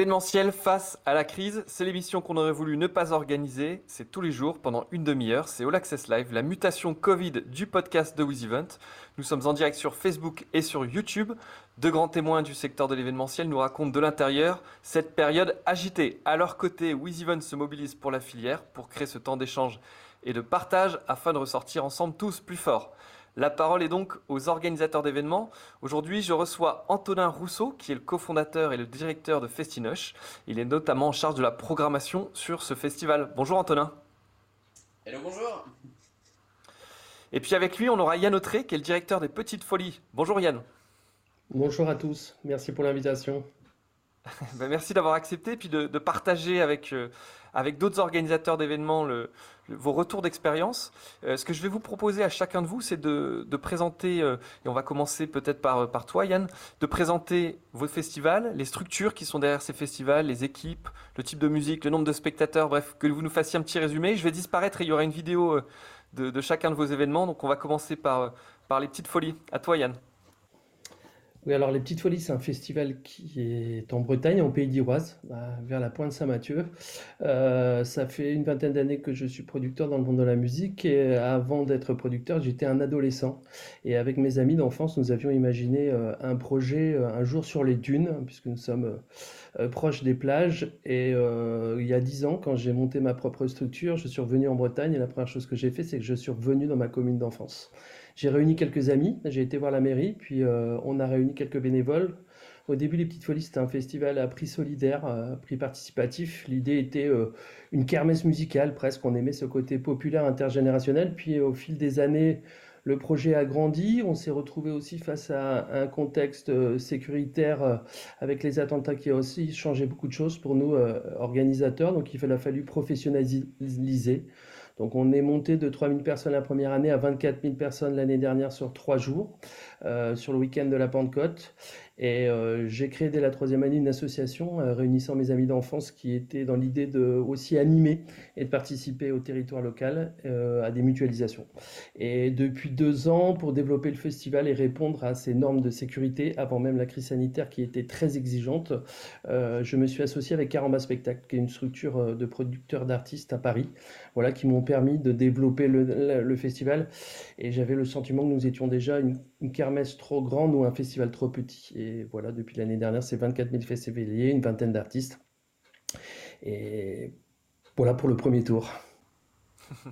L'événementiel face à la crise, c'est l'émission qu'on aurait voulu ne pas organiser. C'est tous les jours pendant une demi-heure. C'est All Access Live, la mutation Covid du podcast de WizEvent. Nous sommes en direct sur Facebook et sur YouTube. Deux grands témoins du secteur de l'événementiel nous racontent de l'intérieur cette période agitée. À leur côté, WizEvent se mobilise pour la filière, pour créer ce temps d'échange et de partage afin de ressortir ensemble tous plus forts. La parole est donc aux organisateurs d'événements. Aujourd'hui, je reçois Antonin Rousseau, qui est le cofondateur et le directeur de Festinoche. Il est notamment en charge de la programmation sur ce festival. Bonjour Antonin. Hello, bonjour. Et puis avec lui, on aura Yann Autré, qui est le directeur des Petites Folies. Bonjour Yann. Bonjour à tous, merci pour l'invitation. Ben, merci d'avoir accepté et puis de, partager avec, euh, avec d'autres organisateurs d'événements vos retours d'expérience. Euh, ce que je vais vous proposer à chacun de vous, c'est de, présenter, euh, et on va commencer peut-être par, toi Yann, de présenter vos festivals, les structures qui sont derrière ces festivals, les équipes, le type de musique, le nombre de spectateurs, bref, que vous nous fassiez un petit résumé. Je vais disparaître et il y aura une vidéo de, de chacun de vos événements. Donc on va commencer par, par les petites folies. À toi Yann. Oui, alors les Petites Folies, c'est un festival qui est en Bretagne, en Pays d'Iroise, vers la pointe Saint-Mathieu. Euh, ça fait une vingtaine d'années que je suis producteur dans le monde de la musique et avant d'être producteur, j'étais un adolescent. Et avec mes amis d'enfance, nous avions imaginé euh, un projet euh, un jour sur les dunes, puisque nous sommes proches des plages. Et il y a dix ans, quand j'ai monté ma propre structure, je suis revenu en Bretagne et la première chose que j'ai fait, c'est que je suis revenu dans ma commune d'enfance. J'ai réuni quelques amis, j'ai été voir la mairie, puis euh, on a réuni quelques bénévoles. Au début, les Petites Folies, c'était un festival à prix solidaire, à prix participatif. L'idée était euh, une kermesse musicale, presque. On aimait ce côté populaire intergénérationnel. Puis au fil des années, le projet a grandi. On s'est retrouvé aussi face à un contexte euh, sécuritaire avec les attentats qui a aussi changé beaucoup de choses pour nous, organisateurs. Donc il a fallu professionnaliser. Donc on est monté de 3000 personnes la première année à 24 000 personnes l'année dernière sur trois jours, sur le week-end de la Pentecôte. Et euh, j'ai créé dès la troisième année une association euh, réunissant mes amis d'enfance qui étaient dans l'idée de aussi animer et de participer au territoire local euh, à des mutualisations. Et depuis deux ans, pour développer le festival et répondre à ces normes de sécurité, avant même la crise sanitaire qui était très exigeante, je me suis associé avec Caramba Spectacle, qui est une structure de producteurs d'artistes à Paris, voilà, qui m'ont permis de développer le, le festival. Et j'avais le sentiment que nous étions déjà une une kermesse trop grande ou un festival trop petit. Et voilà, depuis l'année dernière, c'est 24 000 festivaliers, une vingtaine d'artistes. Et voilà pour le premier tour.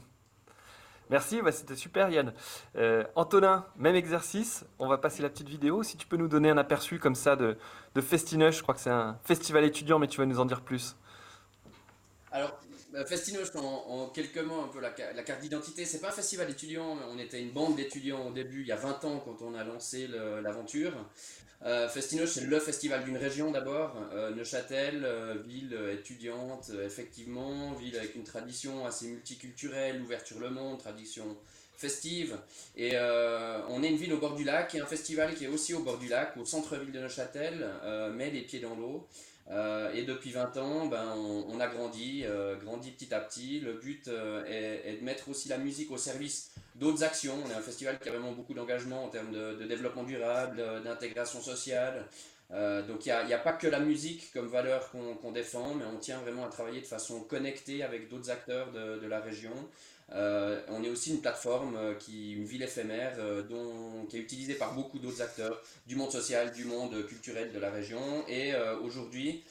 Merci, bah c'était super Yann. Euh, Antonin, même exercice, on va passer la petite vidéo. Si tu peux nous donner un aperçu comme ça de, de Festinush, je crois que c'est un festival étudiant, mais tu vas nous en dire plus. Alors, Festinoche, en, quelques mots, un peu la, carte d'identité, c'est pas un festival étudiant, on était une bande d'étudiants au début, il y a 20 ans, quand on a lancé l'aventure. Euh, Festinoche, c'est le festival d'une région d'abord, euh, Neuchâtel, euh, ville étudiante, effectivement, ville avec une tradition assez multiculturelle, ouverture le monde, tradition festive. Et on est une ville au bord du lac, et un festival qui est aussi au bord du lac, au centre-ville de Neuchâtel, met les pieds dans l'eau. Euh, et depuis 20 ans, ben, on, a grandi, euh, grandi petit à petit. Le but euh, est, de mettre aussi la musique au service d'autres actions. On est un festival qui a vraiment beaucoup d'engagement en termes de, développement durable, d'intégration sociale. donc il n'y a, pas que la musique comme valeur qu'on défend, mais on tient vraiment à travailler de façon connectée avec d'autres acteurs de, de, la région. Euh, on est aussi une plateforme euh, qui, une ville éphémère, euh, dont, qui est utilisée par beaucoup d'autres acteurs du monde social, du monde culturel de la région. Et aujourd'hui,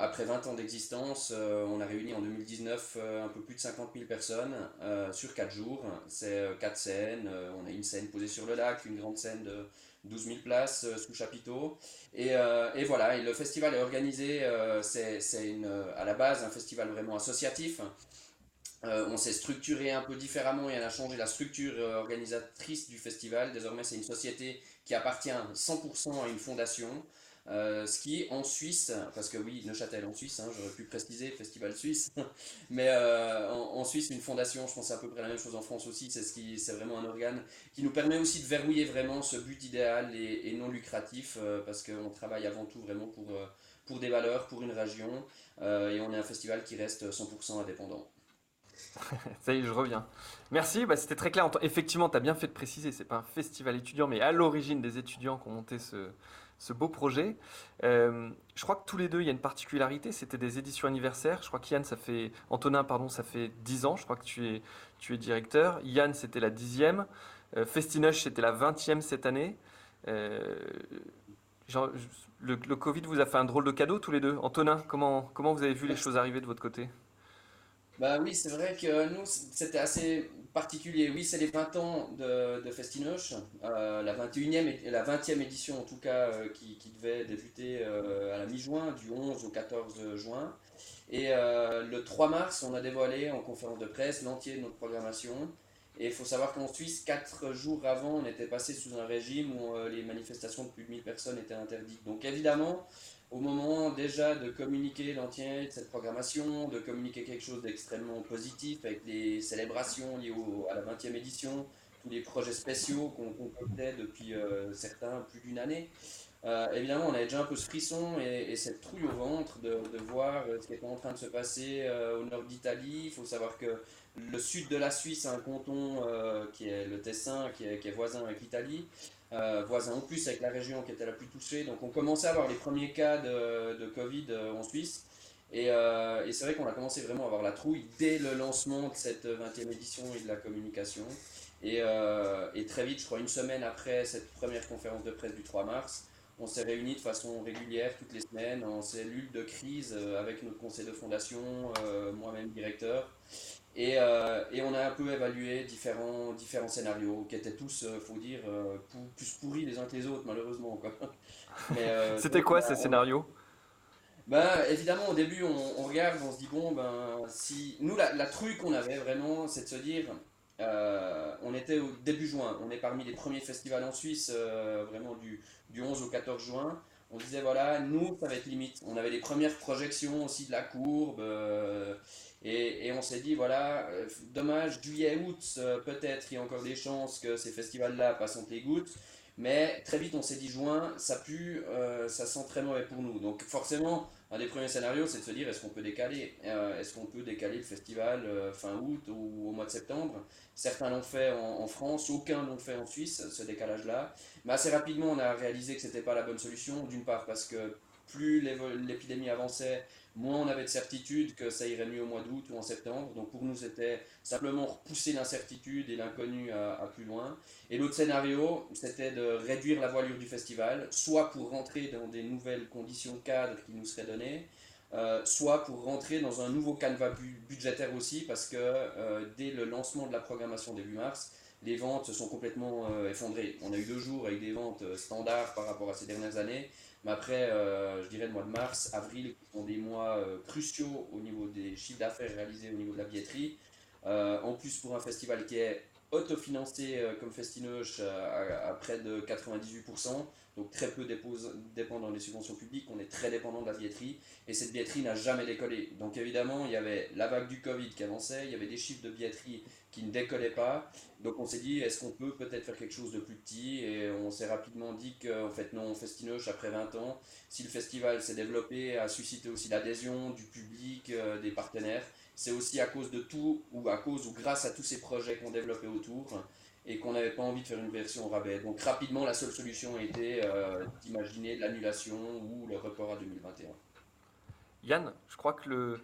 après 20 ans d'existence, on a réuni en 2019 un peu plus de 50 000 personnes sur 4 jours. C'est 4 scènes. on a une scène posée sur le lac, une grande scène de 12 000 places sous chapiteau. Et, et, voilà, et le festival est organisé, c'est à la base un festival vraiment associatif. Euh, on s'est structuré un peu différemment et on a changé la structure euh, organisatrice du festival. Désormais, c'est une société qui appartient 100% à une fondation. Euh, ce qui en Suisse, parce que oui, Neuchâtel en Suisse, hein, j'aurais pu préciser Festival Suisse, mais en, Suisse, une fondation, je pense à peu près la même chose en France aussi, c'est ce vraiment un organe qui nous permet aussi de verrouiller vraiment ce but idéal et, non lucratif, parce qu'on travaille avant tout vraiment pour, pour des valeurs, pour une région, et on est un festival qui reste 100% indépendant. Ça y est, je reviens. Merci, bah, c'était très clair. Effectivement, tu as bien fait de préciser, c'est pas un festival étudiant, mais à l'origine des étudiants qui ont monté ce, ce beau projet. Euh, je crois que tous les deux, il y a une particularité, c'était des éditions anniversaires. Je crois qu'Yann, ça fait, Antonin, pardon, ça fait 10 ans, je crois que tu es, tu es directeur. Yann, c'était la dixième. Euh, Festinoche, c'était la vingtième cette année. Euh, le, le, Covid vous a fait un drôle de cadeau tous les deux. Antonin, comment, comment vous avez vu les choses arriver de votre côté? Bah oui, c'est vrai que nous, c'était assez particulier. Oui, c'est les 20 ans de, de Festinoche, euh, la 21e et la 20e édition en tout cas, euh, qui, qui, devait débuter euh, à la mi-juin, du 11 au 14 juin. Et le 3 mars, on a dévoilé en conférence de presse l'entier de notre programmation. Et il faut savoir qu'en Suisse, 4 jours avant, on était passé sous un régime où les manifestations de plus de 1000 personnes étaient interdites. Donc évidemment, au moment déjà de communiquer l'entier de cette programmation, de communiquer quelque chose d'extrêmement positif avec les célébrations liées à la 20e édition, tous les projets spéciaux qu'on comptait depuis euh, certains plus d'une année. Euh, évidemment, on avait déjà un peu ce frisson et, cette trouille au ventre de, voir ce qui est en train de se passer euh, au nord d'Italie. Il faut savoir que le sud de la Suisse un canton qui est le Tessin, qui est voisin avec l'Italie. Euh, voisins en plus avec la région qui était la plus touchée. Donc on commençait à avoir les premiers cas de, Covid euh, en Suisse. Et, euh, et c'est vrai qu'on a commencé vraiment à avoir la trouille dès le lancement de cette 20e édition et de la communication. Et, et, très vite, je crois une semaine après cette première conférence de presse du 3 mars, on s'est réunis de façon régulière toutes les semaines en cellule de crise avec notre conseil de fondation, moi-même directeur. Et, euh, et, on a un peu évalué différents, différents scénarios qui étaient tous, il euh, faut dire, euh, plus pourris les uns que les autres, malheureusement. C'était quoi ces scénarios? Ben, Évidemment, au début, on, on, regarde, on se dit, bon, ben, si. Nous, la, la truc qu'on avait vraiment, c'est de se dire, on était au début juin, on est parmi les premiers festivals en Suisse, vraiment du, du 11 au 14 juin. On disait, voilà, nous, ça va être limite. On avait les premières projections aussi de la courbe. Et, on s'est dit, voilà, euh, dommage, juillet-août, euh, peut-être il y a encore des chances que ces festivals-là passent entre les gouttes. Mais très vite, on s'est dit, juin, ça pue, euh, ça sent très mauvais pour nous. Donc forcément, un des premiers scénarios, c'est de se dire, est-ce qu'on peut décaler? Est-ce qu'on peut décaler le festival fin août ou au mois de septembre? Certains l'ont fait en, France, aucun l'ont fait en Suisse, ce décalage-là. Mais assez rapidement, on a réalisé que ce n'était pas la bonne solution, d'une part parce que plus l'épidémie avançait, moins on avait de certitude que ça irait mieux au mois d'août ou en septembre. Donc pour nous, c'était simplement repousser l'incertitude et l'inconnu à, plus loin. Et l'autre scénario, c'était de réduire la voilure du festival, soit pour rentrer dans des nouvelles conditions cadres qui nous seraient données, euh, soit pour rentrer dans un nouveau canevas budgétaire aussi, parce que euh, dès le lancement de la programmation début mars, les ventes se sont complètement euh, effondrées. On a eu deux jours avec des ventes standards par rapport à ces dernières années, mais après, euh, je dirais le mois de mars, avril, qui sont des mois euh, cruciaux au niveau des chiffres d'affaires réalisés au niveau de la billetterie. Euh, en plus, pour un festival qui est autofinancé comme Festinoche à, près de 98%, donc très peu dépendant des subventions publiques, on est très dépendant de la billetterie, et cette billetterie n'a jamais décollé. Donc évidemment, il y avait la vague du Covid qui avançait, il y avait des chiffres de billetterie qui ne décollait pas. Donc on s'est dit, est-ce qu'on peut peut-être faire quelque chose de plus petit? Et on s'est rapidement dit qu'en fait non, Festinoche, après 20 ans, si le festival s'est développé, a suscité aussi l'adhésion du public, euh, des partenaires, c'est aussi à cause de tout, ou à cause ou grâce à tous ces projets qu'on développait autour, et qu'on n'avait pas envie de faire une version rabais. Donc rapidement, la seule solution a été euh, d'imaginer l'annulation ou le report à 2021. Yann, je crois que euh,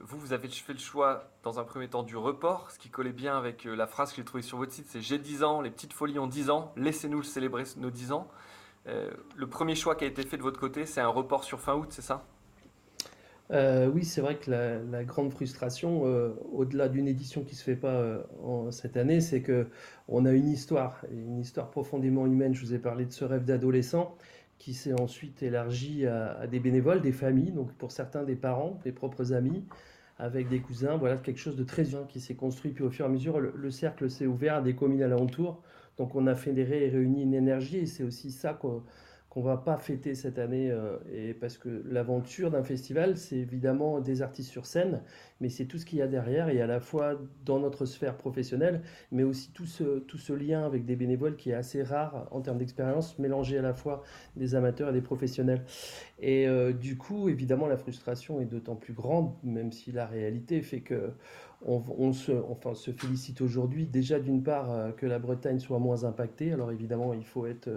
vous, vous avez fait le choix dans un premier temps du report, ce qui collait bien avec euh, la phrase que j'ai trouvée sur votre site, c'est j'ai 10 ans, les petites folies ont 10 ans, laissez-nous célébrer nos 10 ans. Le premier choix qui a été fait de votre côté, c'est un report sur fin août, c'est ça? Oui, c'est vrai que la, grande frustration, au-delà d'une édition qui se fait pas en, cette année, c'est que on a une histoire, une histoire profondément humaine. Je vous ai parlé de ce rêve d'adolescent qui s'est ensuite élargi à, des bénévoles, des familles, donc pour certains des parents, des propres amis, avec des cousins. Voilà quelque chose de très humain qui s'est construit. Puis au fur et à mesure, le, cercle s'est ouvert à des communes alentours. Donc on a fédéré et réuni une énergie et c'est aussi ça qu'on qu'on va pas fêter cette année euh, et parce que l'aventure d'un festival c'est évidemment des artistes sur scène mais c'est tout ce qu'il y a derrière et à la fois dans notre sphère professionnelle mais aussi tout ce, tout ce lien avec des bénévoles qui est assez rare en termes d'expérience mélanger à la fois des amateurs et des professionnels. Et euh, du coup évidemment la frustration est d'autant plus grande même si la réalité fait que on, se, enfin, se félicite aujourd'hui déjà d'une part euh, que la Bretagne soit moins impactée. Alors évidemment il faut être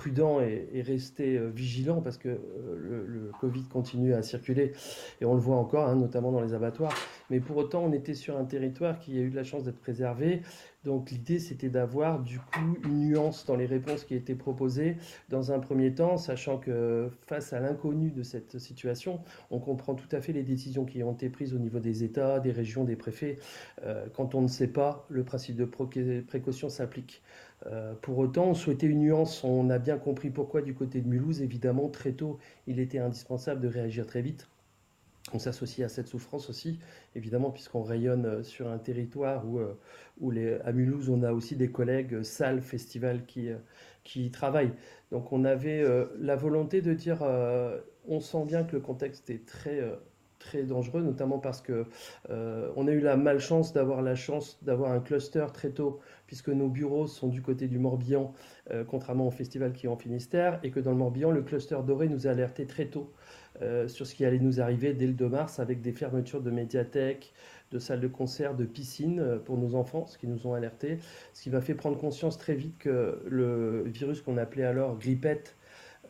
prudent et, rester vigilant parce que le, Covid continue à circuler et on le voit encore, hein, notamment dans les abattoirs. Mais pour autant, on était sur un territoire qui a eu de la chance d'être préservé donc l'idée, c'était d'avoir du coup une nuance dans les réponses qui étaient proposées dans un premier temps, sachant que face à l'inconnu de cette situation, on comprend tout à fait les décisions qui ont été prises au niveau des États, des régions, des préfets. Euh, quand on ne sait pas, le principe de précaution s'applique. Euh, pour autant, on souhaitait une nuance. On a bien compris pourquoi du côté de Mulhouse, évidemment, très tôt, il était indispensable de réagir très vite on s'associe à cette souffrance aussi, évidemment, puisqu'on rayonne euh, sur un territoire où, euh, où les, à Mulhouse, on a aussi des collègues, salles, festivals qui, qui y travaillent. Donc on avait la volonté de dire, on sent bien que le contexte est très, très dangereux, notamment parce que on a eu la malchance d'avoir la chance d'avoir un cluster très tôt, puisque nos bureaux sont du côté du Morbihan, contrairement au festival qui est en Finistère, et que dans le Morbihan, le cluster doré nous a alerté très tôt euh, sur ce qui allait nous arriver dès le 2 mars avec des fermetures de médiathèques, de salles de concert, de piscines euh, pour nos enfants, ce qui nous ont alertés, ce qui m'a fait prendre conscience très vite que le virus qu'on appelait alors grippette,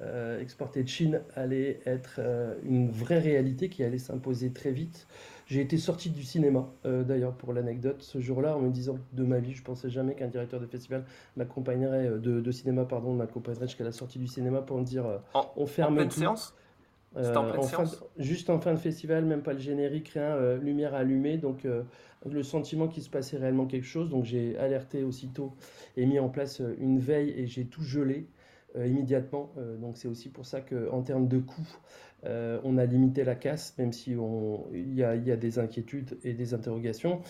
euh, exporté de Chine, allait être une vraie réalité qui allait s'imposer très vite. J'ai été sorti du cinéma, d'ailleurs, pour l'anecdote, ce jour-là, en me disant de ma vie, je pensais jamais qu'un directeur de festival m'accompagnerait, de, cinéma, pardon, m'accompagnerait jusqu'à la sortie du cinéma pour me dire on ferme. En pleine séance? Euh, en juste en fin de festival, même pas le générique, rien, euh, lumière allumée, donc euh, le sentiment qu'il se passait réellement quelque chose. Donc j'ai alerté aussitôt et mis en place une veille et j'ai tout gelé immédiatement. donc c'est aussi pour ça qu'en termes de coûts, on a limité la casse, même si il y a, des inquiétudes et des interrogations.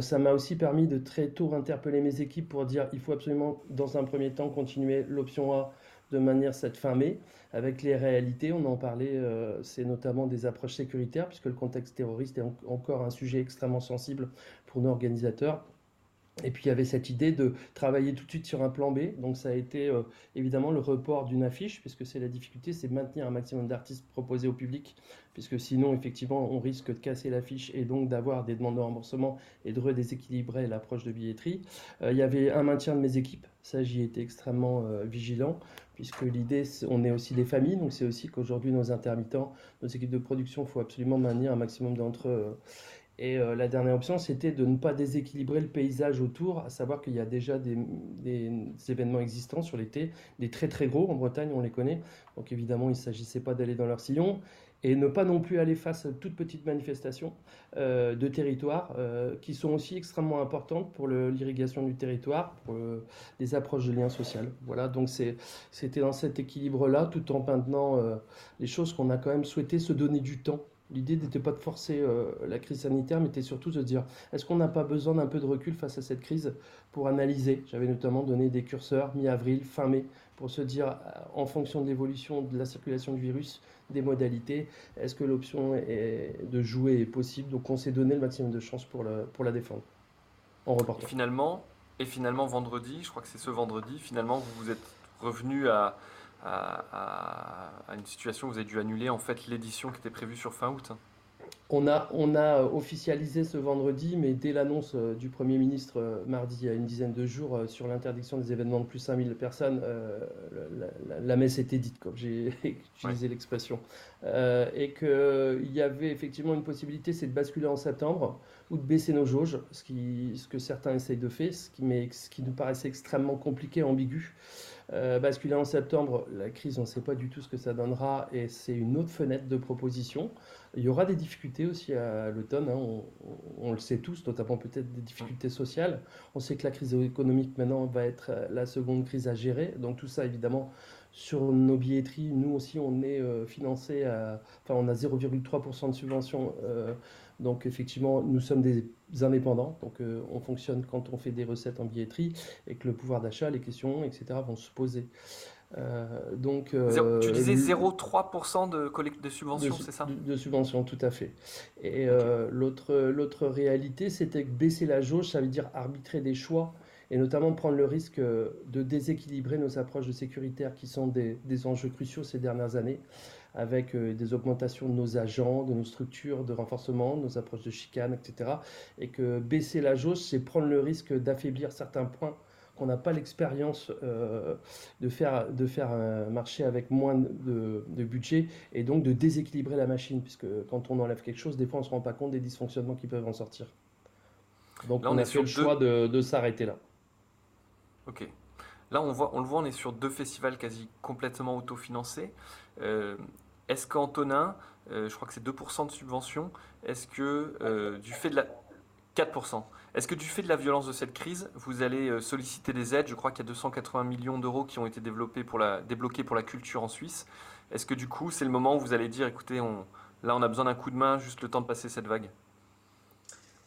ça m'a aussi permis de très tôt interpeller mes équipes pour dire il faut absolument, dans un premier temps, continuer l'option A de manière cette fin mai, avec les réalités. On en parlait, euh, c'est notamment des approches sécuritaires, puisque le contexte terroriste est encore un sujet extrêmement sensible pour nos organisateurs. Et puis il y avait cette idée de travailler tout de suite sur un plan B. Donc ça a été euh, évidemment le report d'une affiche, puisque c'est la difficulté, c'est maintenir un maximum d'artistes proposés au public, puisque sinon effectivement on risque de casser l'affiche et donc d'avoir des demandes de remboursement et de redéséquilibrer l'approche de billetterie. Euh, il y avait un maintien de mes équipes, ça j'y étais extrêmement vigilant puisque l'idée, on est aussi des familles, donc c'est aussi qu'aujourd'hui, nos intermittents, nos équipes de production, il faut absolument maintenir un maximum d'entre eux. Et euh, la dernière option, c'était de ne pas déséquilibrer le paysage autour, à savoir qu'il y a déjà des, événements existants sur l'été, des très très gros, en Bretagne, on les connaît. Donc évidemment, il ne s'agissait pas d'aller dans leur sillon et ne pas non plus aller face à toutes petites manifestations euh, de territoire euh, qui sont aussi extrêmement importantes pour l'irrigation du territoire, pour les approches de liens sociaux. Voilà, donc c'était dans cet équilibre-là, tout en maintenant les choses qu'on a quand même souhaité se donner du temps. L'idée n'était pas de forcer la crise sanitaire, mais était surtout de se dire est-ce qu'on n'a pas besoin d'un peu de recul face à cette crise pour analyser? J'avais notamment donné des curseurs mi-avril, fin mai, pour se dire en fonction de l'évolution de la circulation du virus, des modalités. Est-ce que l'option de jouer est possible? Donc on s'est donné le maximum de chances pour, pour la défendre en reportant. Finalement, et finalement, vendredi, je crois que c'est ce vendredi, finalement, vous vous êtes revenu à, à, à, une situation où vous avez dû annuler en fait l'édition qui était prévue sur fin août. On a, on a officialisé ce vendredi, mais dès l'annonce euh, du Premier ministre euh, mardi, il y a une dizaine de jours, euh, sur l'interdiction des événements de plus de 5000 personnes, la, messe était dite, comme j'ai utilisé l'expression. et qu'il y avait effectivement une possibilité, c'est de basculer en septembre ou de baisser nos jauges, ce, qui, ce que certains essayent de faire, ce qui, ce qui nous paraissait extrêmement compliqué, ambigu. Euh, basculer en septembre, la crise, on ne sait pas du tout ce que ça donnera et c'est une autre fenêtre de proposition. Il y aura des difficultés aussi à l'automne, hein, on, le sait tous, notamment peut-être des difficultés sociales. On sait que la crise économique maintenant va être euh, la seconde crise à gérer, donc tout ça évidemment sur nos billetteries, nous aussi on est euh, financé enfin on a 0,3% de subvention. Donc effectivement, nous sommes des indépendants, donc euh, on fonctionne quand on fait des recettes en billetterie et que le pouvoir d'achat, les questions, etc. vont se poser. Euh, donc, euh, tu disais 0,3% de, de subvention, c'est ça? de, subvention, tout à fait. Et l'autre réalité, c'était que baisser la jauge, ça veut dire arbitrer des choix et notamment prendre le risque de déséquilibrer nos approches de sécuritaire qui sont des, des enjeux cruciaux ces dernières années avec euh, des augmentations de nos agents, de nos structures de renforcement, de nos approches de chicane, etc. Et que baisser la jauge, c'est prendre le risque d'affaiblir certains points qu'on n'a pas l'expérience euh, de faire, de faire un marché avec moins de, budget et donc de déséquilibrer la machine, puisque quand on enlève quelque chose, des fois on ne se rend pas compte des dysfonctionnements qui peuvent en sortir. Donc on, a fait le choix de, s'arrêter là. Ok. Là, on, voit, on le voit, on est sur deux festivals quasi complètement autofinancés. Euh, est-ce qu'Antonin, euh, je crois que c'est 2% de subvention, est-ce que euh, du fait de la... 4%. Est-ce que du fait de la violence de cette crise, vous allez euh, solliciter des aides? Je crois qu'il y a 280 millions d'euros qui ont été développés pour la, débloqués pour la culture en Suisse. Est-ce que du coup, c'est le moment où vous allez dire, écoutez, là, on a besoin d'un coup de main, juste le temps de passer cette vague?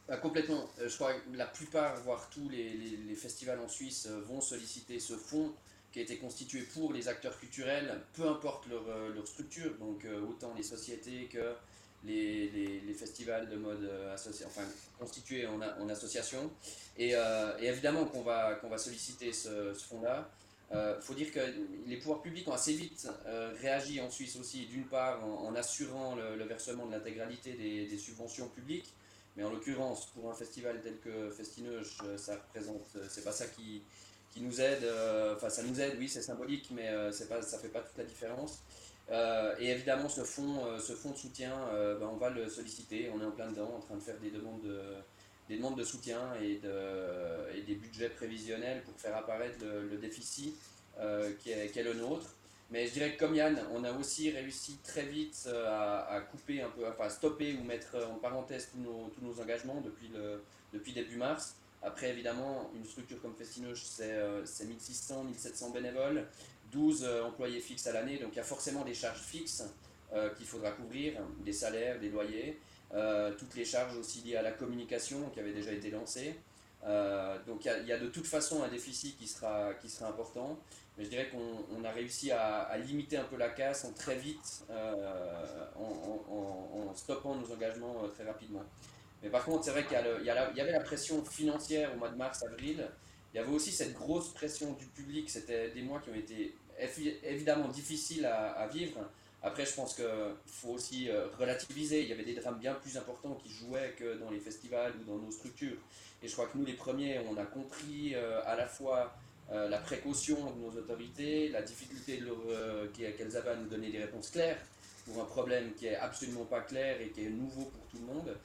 Bah, Complètement. je crois que la plupart, voire tous les, festivals en Suisse vont solliciter ce fonds qui a été constitué pour les acteurs culturels, peu importe leur, leur structure, donc autant les sociétés que les, festivals de mode euh, associé, enfin, constitués en, association. Et, euh, évidemment qu'on va, solliciter ce, ce fonds-là. Il euh, faut dire que les pouvoirs publics ont assez vite réagi en Suisse aussi, d'une part en, assurant le, versement de l'intégralité des, des, subventions publiques, mais en l'occurrence pour un festival tel que Festineuge, ça représente, c'est pas ça qui, qui nous aide, enfin ça nous aide, oui c'est symbolique, mais c'est pas, ça fait pas toute la différence. Euh, et évidemment, ce fonds, euh, ce de soutien, euh, ben, on va le solliciter. On est en plein dedans, en train de faire des demandes de, des demandes de soutien et, de, et des budgets prévisionnels pour faire apparaître le, déficit qui est, le nôtre. Mais je dirais que comme Yann, on a aussi réussi très vite à, couper un peu, enfin stopper ou mettre en parenthèse tous nos, tous nos engagements depuis, le, depuis début mars. Après, évidemment, une structure comme Festinoche, c'est 1600, 1700 bénévoles. 12 euh, employés fixes à l'année, donc il y a forcément des charges fixes euh, qu'il faudra couvrir, des salaires, des loyers, euh, toutes les charges aussi liées à la communication qui avait déjà été lancée. donc il y, a de toute façon un déficit qui sera, qui sera important, mais je dirais qu'on a réussi à, limiter un peu la casse en très vite, en, stoppant nos engagements très rapidement. Mais par contre, c'est vrai qu'il y, avait la pression financière au mois de mars, avril, il y avait aussi cette grosse pression du public, c'était des mois qui ont été évidemment difficile à, vivre. Après, je pense qu'il faut aussi euh, relativiser. Il y avait des drames bien plus importants qui jouaient que dans les festivals ou dans nos structures. Et je crois que nous, les premiers, on a compris euh, à la fois euh, la précaution de nos autorités, la difficulté qu'elles avaient à nous donner des réponses claires pour un problème qui est absolument pas clair et qui est nouveau pour tout le monde.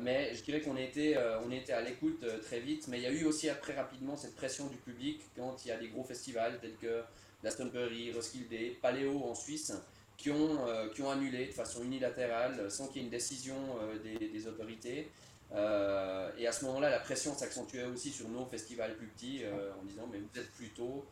Mais je dirais qu'on était, on était à l'écoute très vite, mais il y a eu aussi très rapidement cette pression du public quand il y a des gros festivals tels que Glastonbury, Roskilde, Paléo en Suisse, qui ont, euh, qui ont annulé de façon unilatérale, sans qu'il y ait une décision euh, des, autorités. Euh, et à ce moment-là, la pression s'accentuait aussi sur nos festivals plus petits, en disant mais vous êtes plutôt,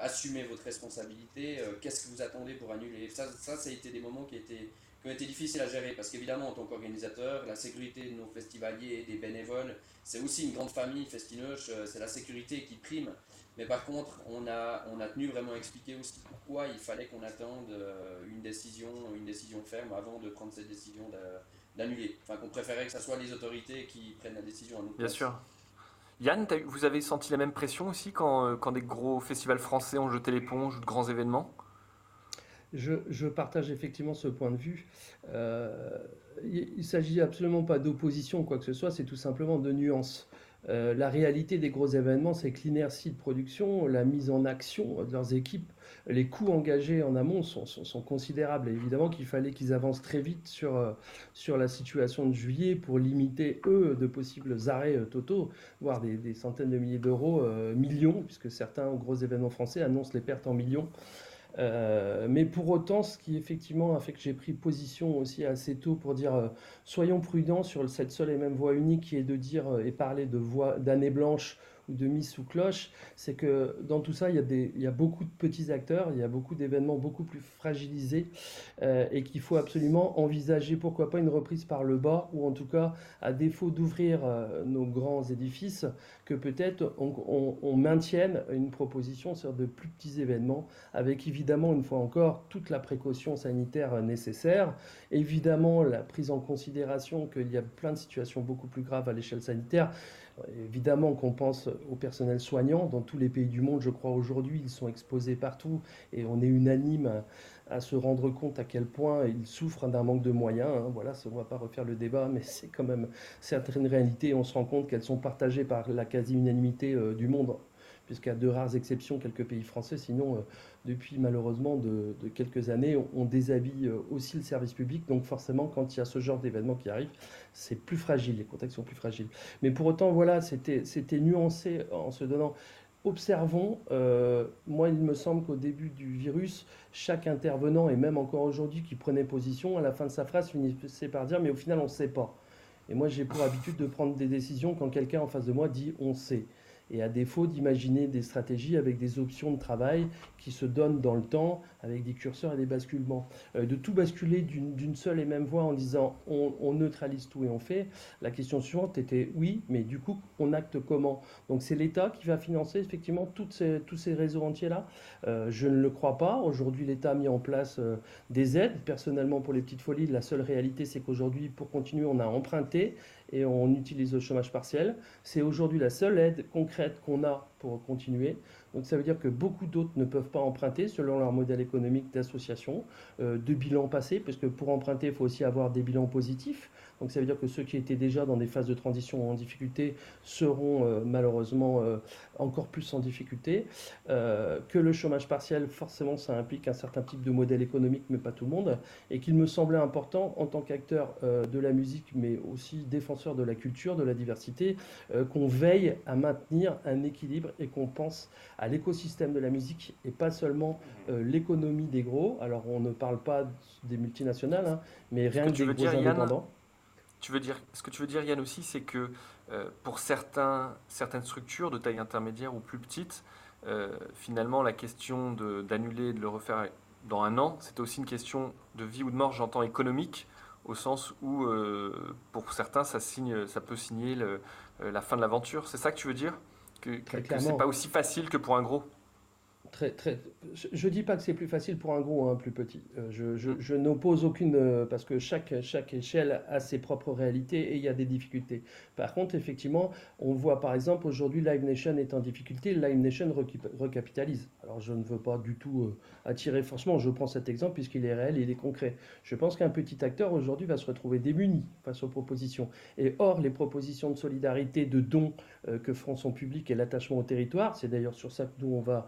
assumez votre responsabilité, qu'est-ce que vous attendez pour annuler? Ça, ça a été des moments qui, étaient, qui ont été difficiles à gérer, parce qu'évidemment, en tant qu'organisateur, la sécurité de nos festivaliers et des bénévoles, c'est aussi une grande famille festineuse, c'est la sécurité qui prime. Mais par contre, on a, on a tenu vraiment à expliquer aussi pourquoi il fallait qu'on attende euh, une décision, une décision ferme avant de prendre cette décision d'annuler. Enfin, qu'on préférait que ce soit les autorités qui prennent la décision à nous. Bien sûr. Yann, vous avez senti la même pression aussi quand, euh, quand des gros festivals français ont jeté l'éponge ou de grands événements? Je, partage effectivement ce point de vue. Euh, il ne s'agit absolument pas d'opposition ou quoi que ce soit, c'est tout simplement de nuances. Euh, la réalité des gros événements, c'est que l'inertie de production, la mise en action de leurs équipes, les coûts engagés en amont sont, considérables. Évidemment qu'il fallait qu'ils avancent très vite sur, euh, sur la situation de juillet pour limiter, eux, de possibles arrêts totaux, voire des, centaines de milliers d'euros, millions, puisque certains gros événements français annoncent les pertes en millions. Euh, mais pour autant, ce qui effectivement a fait que j'ai pris position aussi assez tôt pour dire euh, soyons prudents sur cette seule et même voie unique qui est de dire euh, et parler de voie d'année blanche de mise sous cloche, c'est que dans tout ça, il y, a des, il y a beaucoup de petits acteurs, il y a beaucoup d'événements beaucoup plus fragilisés euh, et qu'il faut absolument envisager, pourquoi pas, une reprise par le bas, ou en tout cas, à défaut d'ouvrir euh, nos grands édifices, que peut-être on, on, maintienne une proposition sur de plus petits événements, avec évidemment, une fois encore, toute la précaution sanitaire nécessaire, évidemment la prise en considération qu'il y a plein de situations beaucoup plus graves à l'échelle sanitaire, Évidemment qu'on pense au personnel soignant. Dans tous les pays du monde, je crois aujourd'hui, ils sont exposés partout et on est unanime à, se rendre compte à quel point ils souffrent d'un manque de moyens. Hein. Voilà, on ne va pas refaire le débat, mais c'est quand même certaines réalités. On se rend compte qu'elles sont partagées par la quasi-unanimité euh, du monde a deux rares exceptions, quelques pays français, sinon, depuis malheureusement de, quelques années, on, déshabille aussi le service public. Donc forcément, quand il y a ce genre d'événement qui arrive, c'est plus fragile, les contextes sont plus fragiles. Mais pour autant, voilà, c'était nuancé en se donnant observons, euh, moi il me semble qu'au début du virus, chaque intervenant, et même encore aujourd'hui qui prenait position, à la fin de sa phrase finissait par dire mais au final on ne sait pas. Et moi j'ai pour habitude de prendre des décisions quand quelqu'un en face de moi dit on sait et à défaut d'imaginer des stratégies avec des options de travail qui se donnent dans le temps avec des curseurs et des basculements. Euh, de tout basculer d'une seule et même voix en disant on, neutralise tout et on fait, la question suivante était oui, mais du coup on acte comment? Donc c'est l'État qui va financer effectivement ces, tous ces réseaux entiers-là euh, Je ne le crois pas. Aujourd'hui l'État a mis en place euh, des aides. Personnellement pour les petites folies, la seule réalité c'est qu'aujourd'hui pour continuer on a emprunté et on utilise le chômage partiel. C'est aujourd'hui la seule aide concrète qu'on a pour continuer. Donc ça veut dire que beaucoup d'autres ne peuvent pas emprunter selon leur modèle économique d'association, euh, de bilan passé, parce que pour emprunter, il faut aussi avoir des bilans positifs. Donc ça veut dire que ceux qui étaient déjà dans des phases de transition en difficulté seront euh, malheureusement euh, encore plus en difficulté. Que le chômage partiel, forcément, ça implique un certain type de modèle économique, mais pas tout le monde. Et qu'il me semblait important, en tant qu'acteur de la musique, mais aussi défenseur de la culture, de la diversité, qu'on veille à maintenir un équilibre et qu'on pense à l'écosystème de la musique et pas seulement l'économie des gros. Alors on ne parle pas des multinationales, hein, mais rien que, des gros indépendants veux dire, ce que tu veux dire, Yann, aussi, c'est que euh, pour certains, certaines structures de taille intermédiaire ou plus petites, euh, finalement, la question d'annuler et de le refaire dans un an, c'est aussi une question de vie ou de mort, j'entends économique, au sens où, euh, pour certains, ça, signe, ça peut signer la fin de l'aventure. C'est ça que tu veux dire? Que, que, que c'est pas aussi facile que pour un gros très, très, je ne dis pas que c'est plus facile pour un gros ou un plus petit. Euh, je, je, n'oppose aucune. Euh, parce que chaque, chaque échelle a ses propres réalités et il y a des difficultés. Par contre, effectivement, on voit par exemple aujourd'hui Live Nation est en difficulté. Live Nation recapitalise. Alors je ne veux pas du tout euh, attirer forcément. Je prends cet exemple puisqu'il est réel et il est concret. Je pense qu'un petit acteur aujourd'hui va se retrouver démuni face aux propositions. Et or, les propositions de solidarité, de dons que feront son public et l'attachement au territoire, c'est d'ailleurs sur ça que nous on va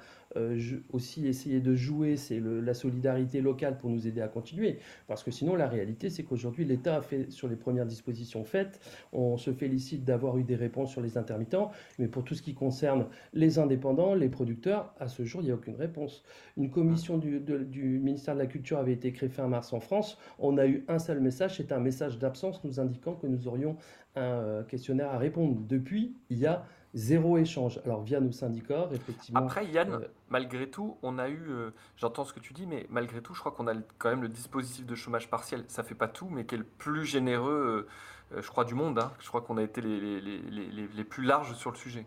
aussi essayer de jouer, c'est la solidarité locale pour nous aider à continuer. Parce que sinon, la réalité, c'est qu'aujourd'hui, l'État a fait sur les premières dispositions faites. On se félicite d'avoir eu des réponses sur les intermittents, mais pour tout ce qui concerne les indépendants, les producteurs, à ce jour, il n'y a aucune réponse. Une commission du, du ministère de la Culture avait été créée fin mars en France. On a eu un seul message, c'est un message d'absence nous indiquant que nous aurions un euh, questionnaire à répondre. Depuis, il y a zéro échange. Alors via nos syndicats, effectivement. Après, Yann, euh, malgré tout, on a eu, euh, j'entends ce que tu dis, mais malgré tout, je crois qu'on a quand même le dispositif de chômage partiel. Ça fait pas tout, mais qui est le plus généreux, je crois, du monde. Hein. Je crois qu'on a été les, les, les, les, plus larges sur le sujet.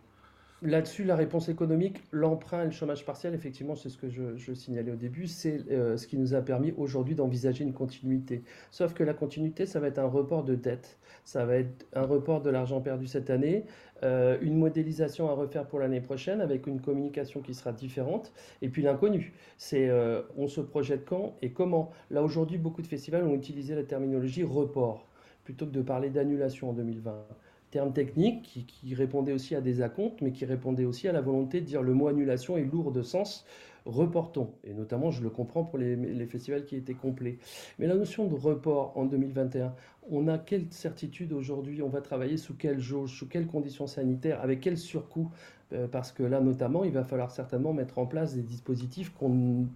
Là-dessus, la réponse économique, l'emprunt et le chômage partiel, effectivement, c'est ce que je, signalais au début, c'est euh, ce qui nous a permis aujourd'hui d'envisager une continuité. Sauf que la continuité, ça va être un report de dette, ça va être un report de l'argent perdu cette année, euh, une modélisation à refaire pour l'année prochaine avec une communication qui sera différente, et puis l'inconnu, c'est euh, on se projette quand et comment. Là, aujourd'hui, beaucoup de festivals ont utilisé la terminologie report plutôt que de parler d'annulation en 2020 terme technique qui, répondait aussi à des acomptes, mais qui répondait aussi à la volonté de dire le mot annulation est lourd de sens, reportons. Et notamment, je le comprends pour les, festivals qui étaient complets. Mais la notion de report en 2021, on a quelle certitude aujourd'hui? On va travailler sous quelle jauge, sous quelles conditions sanitaires, avec quel surcoût? Euh, Parce que là, notamment, il va falloir certainement mettre en place des dispositifs qu'on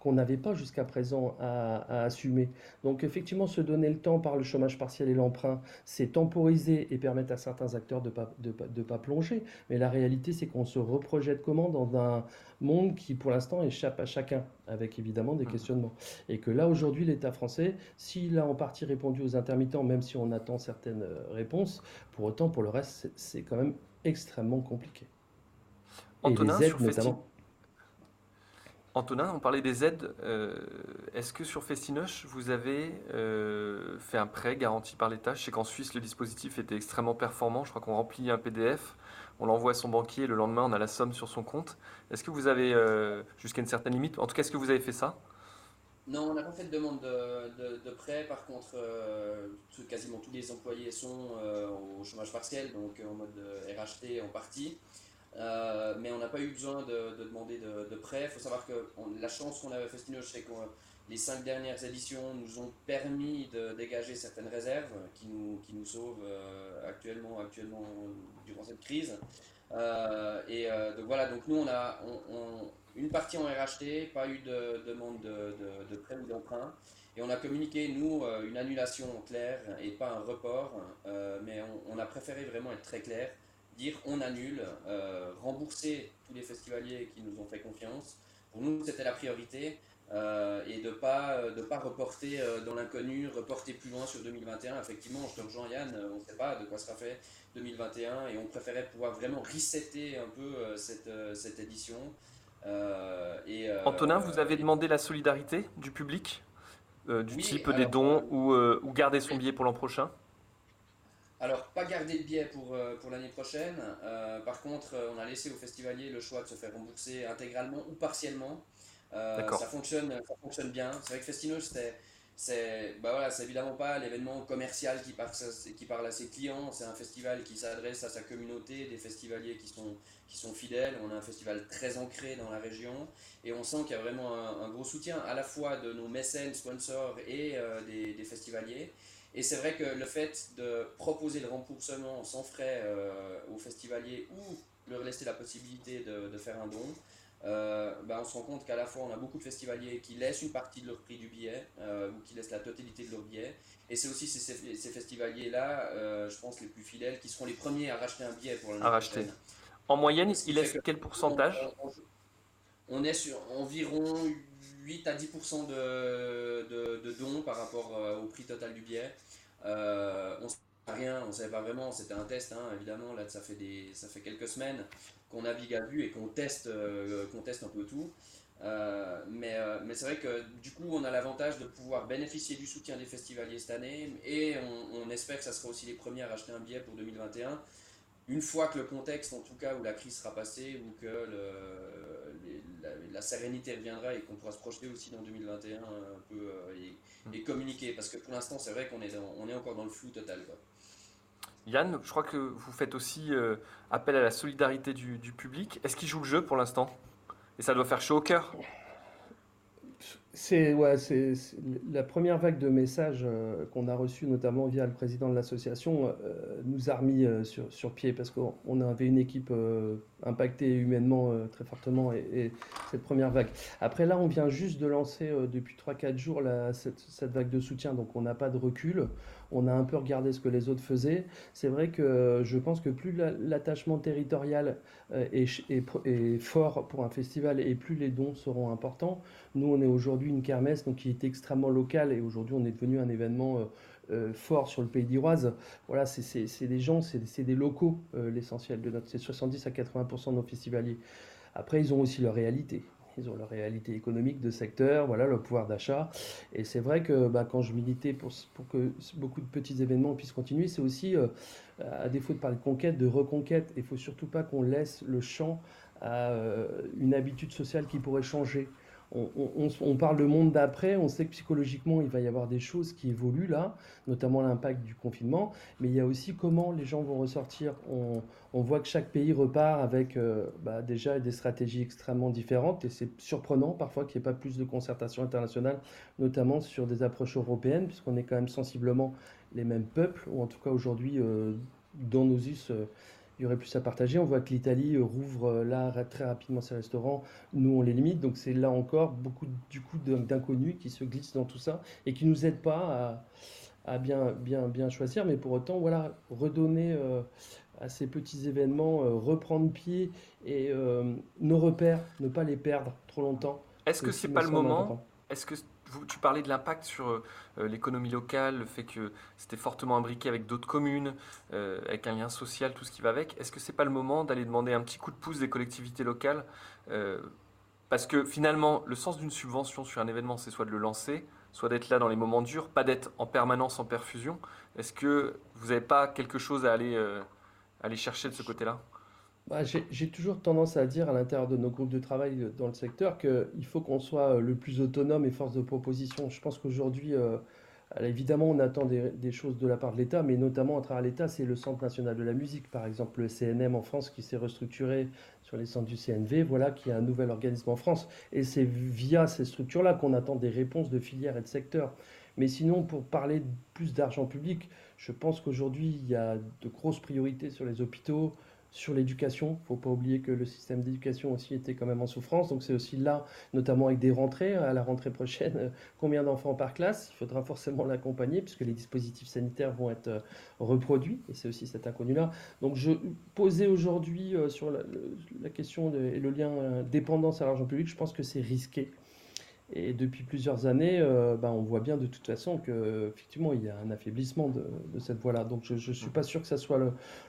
qu'on n'avait pas jusqu'à présent à, assumer. Donc effectivement, se donner le temps par le chômage partiel et l'emprunt, c'est temporiser et permettre à certains acteurs de ne pas, de, de pas plonger. Mais la réalité, c'est qu'on se reprojette comment dans un monde qui, pour l'instant, échappe à chacun, avec évidemment des mmh. questionnements. Et que là, aujourd'hui, l'État français, s'il a en partie répondu aux intermittents, même si on attend certaines euh, réponses, pour autant, pour le reste, c'est quand même extrêmement compliqué. Antonin, et les aides, notamment. Antonin, on parlait des aides. Euh, est-ce que sur Festinoche, vous avez euh, fait un prêt garanti par l'État? Je sais qu'en Suisse, le dispositif était extrêmement performant. Je crois qu'on remplit un PDF, on l'envoie à son banquier, et le lendemain, on a la somme sur son compte. Est-ce que vous avez, euh, jusqu'à une certaine limite, en tout cas, est-ce que vous avez fait ça? Non, on n'a pas fait de demande de, prêt. Par contre, quasiment tous les employés sont au chômage partiel, donc en mode RHT en partie. Mais on n'a pas eu besoin de, demander de, prêt. Il faut savoir que la chance qu'on avait Festinoche, c'est que les cinq dernières éditions nous ont permis de dégager certaines réserves qui nous, qui nous sauvent actuellement, actuellement durant cette crise. et donc voilà, donc nous on a une partie en RHT, pas eu de demande de, de prêt ou d'emprunt. Et on a communiqué, nous, euh, une annulation claire et pas un report, euh, mais on, a préféré vraiment être très clair, dire on annule, euh, rembourser tous les festivaliers qui nous ont fait confiance. Pour nous, c'était la priorité. et de ne pas, de pas reporter dans l'inconnu, reporter plus loin sur 2021. Effectivement, je te rejoins Yann, on ne sait pas de quoi sera fait 2021 et on préférait pouvoir vraiment resetter un peu cette, cette édition. et, Antonin, vous avez demandé la solidarité du public euh, du type des dons euh, ou, euh, ou, garder son billet pour l'an prochain? Alors, pas garder le billet pour, pour l'année prochaine. par contre, on a laissé aux festivaliers le choix de se faire rembourser intégralement ou partiellement. ça, fonctionne, ça fonctionne bien. C'est vrai que Festino, c'est bah voilà, évidemment pas l'événement commercial qui, parle, qui parle à ses clients, c'est un festival qui s'adresse à sa communauté, des festivaliers qui sont, qui sont fidèles. On a un festival très ancré dans la région et on sent qu'il y a vraiment un, gros soutien à la fois de nos mécènes, sponsors et euh, des, des, festivaliers. Et c'est vrai que le fait de proposer le remboursement sans frais euh, aux festivaliers ou leur laisser la possibilité de, de faire un don, euh, ben, on se rend compte qu'à la fois on a beaucoup de festivaliers qui laissent une partie de leur prix du billet euh, ou qui laissent la totalité de leur billet. Et c'est aussi ces, ces festivaliers-là, je pense, les plus fidèles, qui seront les premiers à racheter un billet pour l'année racheter. En moyenne, ils laissent quel pourcentage? on, est sur environ 8 à 10% de, de, dons par rapport au prix total du billet. on rien, on ne savait pas vraiment, c'était un test, hein, évidemment, là ça fait, des, ça fait quelques semaines qu'on navigue à vue et qu'on teste, euh, teste un peu tout. Euh, mais, euh, mais c'est vrai que du coup, on a l'avantage de pouvoir bénéficier du soutien des festivaliers cette année et on, espère que ça sera aussi les premiers à racheter un billet pour 2021. Une fois que le contexte, en tout cas, où la crise sera passée, ou que la, sérénité reviendra et qu'on pourra se projeter aussi dans 2021 un peu et, communiquer. Parce que pour l'instant, c'est vrai qu'on est, on est encore dans le flou total. Quoi. Yann, je crois que vous faites aussi euh, appel à la solidarité du, public. Est-ce qu'il joue le jeu pour l'instant? Et ça doit faire chaud au cœur c'est ouais, c'est la première vague de messages euh, qu'on a reçus, notamment via le président de l'association, euh, nous a remis sur, sur, pied parce qu'on avait une équipe impactée humainement très fortement et, cette première vague. Après là, on vient juste de lancer depuis 3-4 jours cette, vague de soutien, donc on n'a pas de recul on a un peu regardé ce que les autres faisaient. C'est vrai que je pense que plus l'attachement territorial euh, est, fort pour un festival et plus les dons seront importants. Nous, on est aujourd'hui une kermesse donc, qui est extrêmement locale et aujourd'hui, on est devenu un événement euh, euh, fort sur le pays d'Iroise. Voilà, c'est des gens, c'est des locaux, l'essentiel de notre. C'est 70 à 80% de nos festivaliers. Après, ils ont aussi leur réalité ils ont leur réalité économique de secteur, voilà, le pouvoir d'achat. Et c'est vrai que bah, quand je militais pour, que beaucoup de petits événements puissent continuer, c'est aussi, euh, à défaut de parler de conquête, de reconquête. Il faut surtout pas qu'on laisse le champ à euh, une habitude sociale qui pourrait changer on, parle de monde d'après, on sait que psychologiquement, il va y avoir des choses qui évoluent là, notamment l'impact du confinement, mais il y a aussi comment les gens vont ressortir. On, voit que chaque pays repart avec euh, bah, déjà des stratégies extrêmement différentes, et c'est surprenant parfois qu'il n'y ait pas plus de concertation internationale, notamment sur des approches européennes, puisqu'on est quand même sensiblement les mêmes peuples, ou en tout cas aujourd'hui, euh, dans nos us, euh, il y aurait plus à partager. On voit que l'Italie euh, rouvre euh, là très rapidement ses restaurants. Nous, on les limite. Donc c'est là encore beaucoup du coup d'inconnus qui se glissent dans tout ça et qui nous aident pas à, bien, bien, bien choisir. Mais pour autant, voilà, redonner euh, à ces petits événements, reprendre pied et nos repères, ne pas les perdre trop longtemps. Est-ce que c'est pas le moment Est-ce que tu parlais de l'impact sur euh, l'économie locale, le fait que c'était fortement imbriqué avec d'autres communes, euh, avec un lien social, tout ce qui va avec. Est-ce que c'est pas le moment d'aller demander un petit coup de pouce des collectivités locales euh, Parce que finalement, le sens d'une subvention sur un événement, c'est soit de le lancer, soit d'être là dans les moments durs, pas d'être en permanence en perfusion. Est-ce que vous n'avez pas quelque chose à aller chercher de ce côté-là? J'ai toujours tendance à dire à l'intérieur de nos groupes de travail dans le secteur qu'il faut qu'on soit euh, le plus autonome et force de proposition. Je pense qu'aujourd'hui, euh, évidemment, on attend des, choses de la part de l'État, mais notamment à travers l'État, c'est le Centre national de la musique, par exemple le CNM en France qui s'est restructuré sur les centres du CNV, voilà, qui a un nouvel organisme en France. Et c'est via ces structures-là qu'on attend des réponses de filières et de secteurs. Mais sinon, pour parler plus d'argent public, je pense qu'aujourd'hui, il y a de grosses priorités sur les hôpitaux, sur l'éducation. Il ne faut pas oublier que le système d'éducation aussi était quand même en souffrance. Donc c'est aussi là, notamment avec des rentrées, à la rentrée prochaine, euh, combien d'enfants par classe. Il faudra forcément l'accompagner puisque les dispositifs sanitaires vont être euh, reproduits. Et c'est aussi cet inconnu-là. Donc je posais aujourd'hui euh, sur la, question et le lien dépendance à l'argent public, je pense que c'est risqué. Et depuis plusieurs années, euh, ben, on voit bien de toute façon qu'effectivement, il y a un affaiblissement de, cette voie-là. Donc, je ne suis pas sûr que ça soit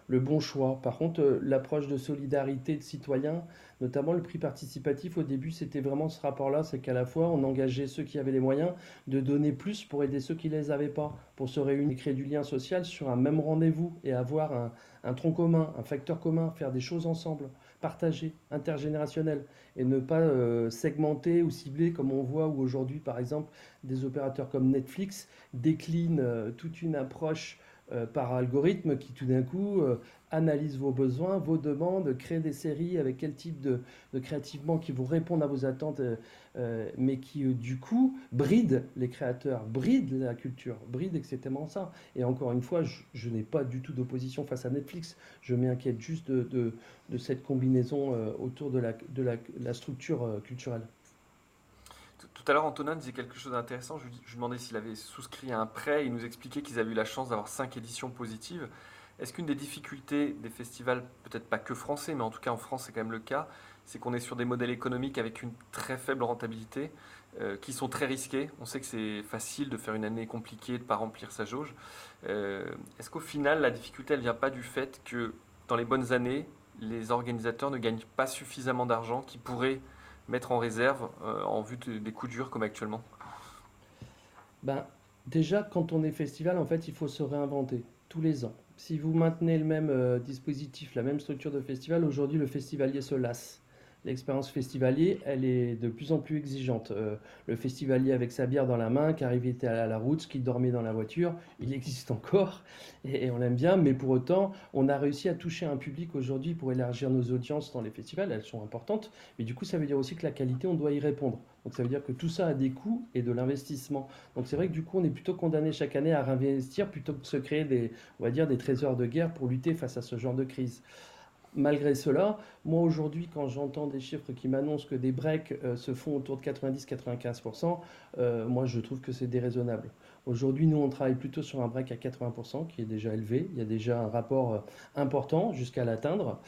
le, bon choix. Par contre, euh, l'approche de solidarité de citoyens, notamment le prix participatif, au début, c'était vraiment ce rapport-là c'est qu'à la fois, on engageait ceux qui avaient les moyens de donner plus pour aider ceux qui ne les avaient pas, pour se réunir, créer du lien social sur un même rendez-vous et avoir un tronc commun, un facteur commun, faire des choses ensemble partagé, intergénérationnel, et ne pas euh, segmenter ou cibler comme on voit où aujourd'hui, par exemple, des opérateurs comme Netflix déclinent euh, toute une approche euh, par algorithme qui tout d'un coup analyse vos besoins, vos demandes, crée des séries avec quel type de, créativement qui vont répondre à vos attentes, euh, mais qui du coup bride les créateurs, bride la culture, bride exactement ça. Et encore une fois, je, n'ai pas du tout d'opposition face à Netflix. Je m'inquiète juste de, cette combinaison autour de la structure culturelle. Tout à l'heure, Antonin disait quelque chose d'intéressant. Je, lui demandais s'il avait souscrit à un prêt. Il nous expliquait qu'ils avaient eu la chance d'avoir cinq éditions positives. Est-ce qu'une des difficultés des festivals, peut-être pas que français, mais en tout cas en France, c'est quand même le cas, c'est qu'on est sur des modèles économiques avec une très faible rentabilité, euh, qui sont très risqués. On sait que c'est facile de faire une année compliquée, de ne pas remplir sa jauge. Euh, est-ce qu'au final, la difficulté, elle vient pas du fait que dans les bonnes années, les organisateurs ne gagnent pas suffisamment d'argent qui pourrait mettre en réserve euh, en vue des coups durs comme actuellement? Ben, Déjà, quand on est festival, en fait, il faut se réinventer tous les ans. Si vous maintenez le même euh, dispositif, la même structure de festival, aujourd'hui, le festivalier se lasse l'expérience festivalier, elle est de plus en plus exigeante. Euh, le festivalier avec sa bière dans la main, qui arrivait à la route, qui dormait dans la voiture, il existe encore et, on l'aime bien, mais pour autant, on a réussi à toucher un public aujourd'hui pour élargir nos audiences dans les festivals, elles sont importantes, mais du coup, ça veut dire aussi que la qualité, on doit y répondre. Donc ça veut dire que tout ça a des coûts et de l'investissement. Donc c'est vrai que du coup, on est plutôt condamné chaque année à réinvestir plutôt que de se créer des, on va dire, des trésors de guerre pour lutter face à ce genre de crise malgré cela, moi aujourd'hui, quand j'entends des chiffres qui m'annoncent que des breaks euh, se font autour de 90-95%, euh, moi je trouve que c'est déraisonnable. Aujourd'hui, nous on travaille plutôt sur un break à 80%, qui est déjà élevé. Il y a déjà un rapport euh, important jusqu'à l'atteindre.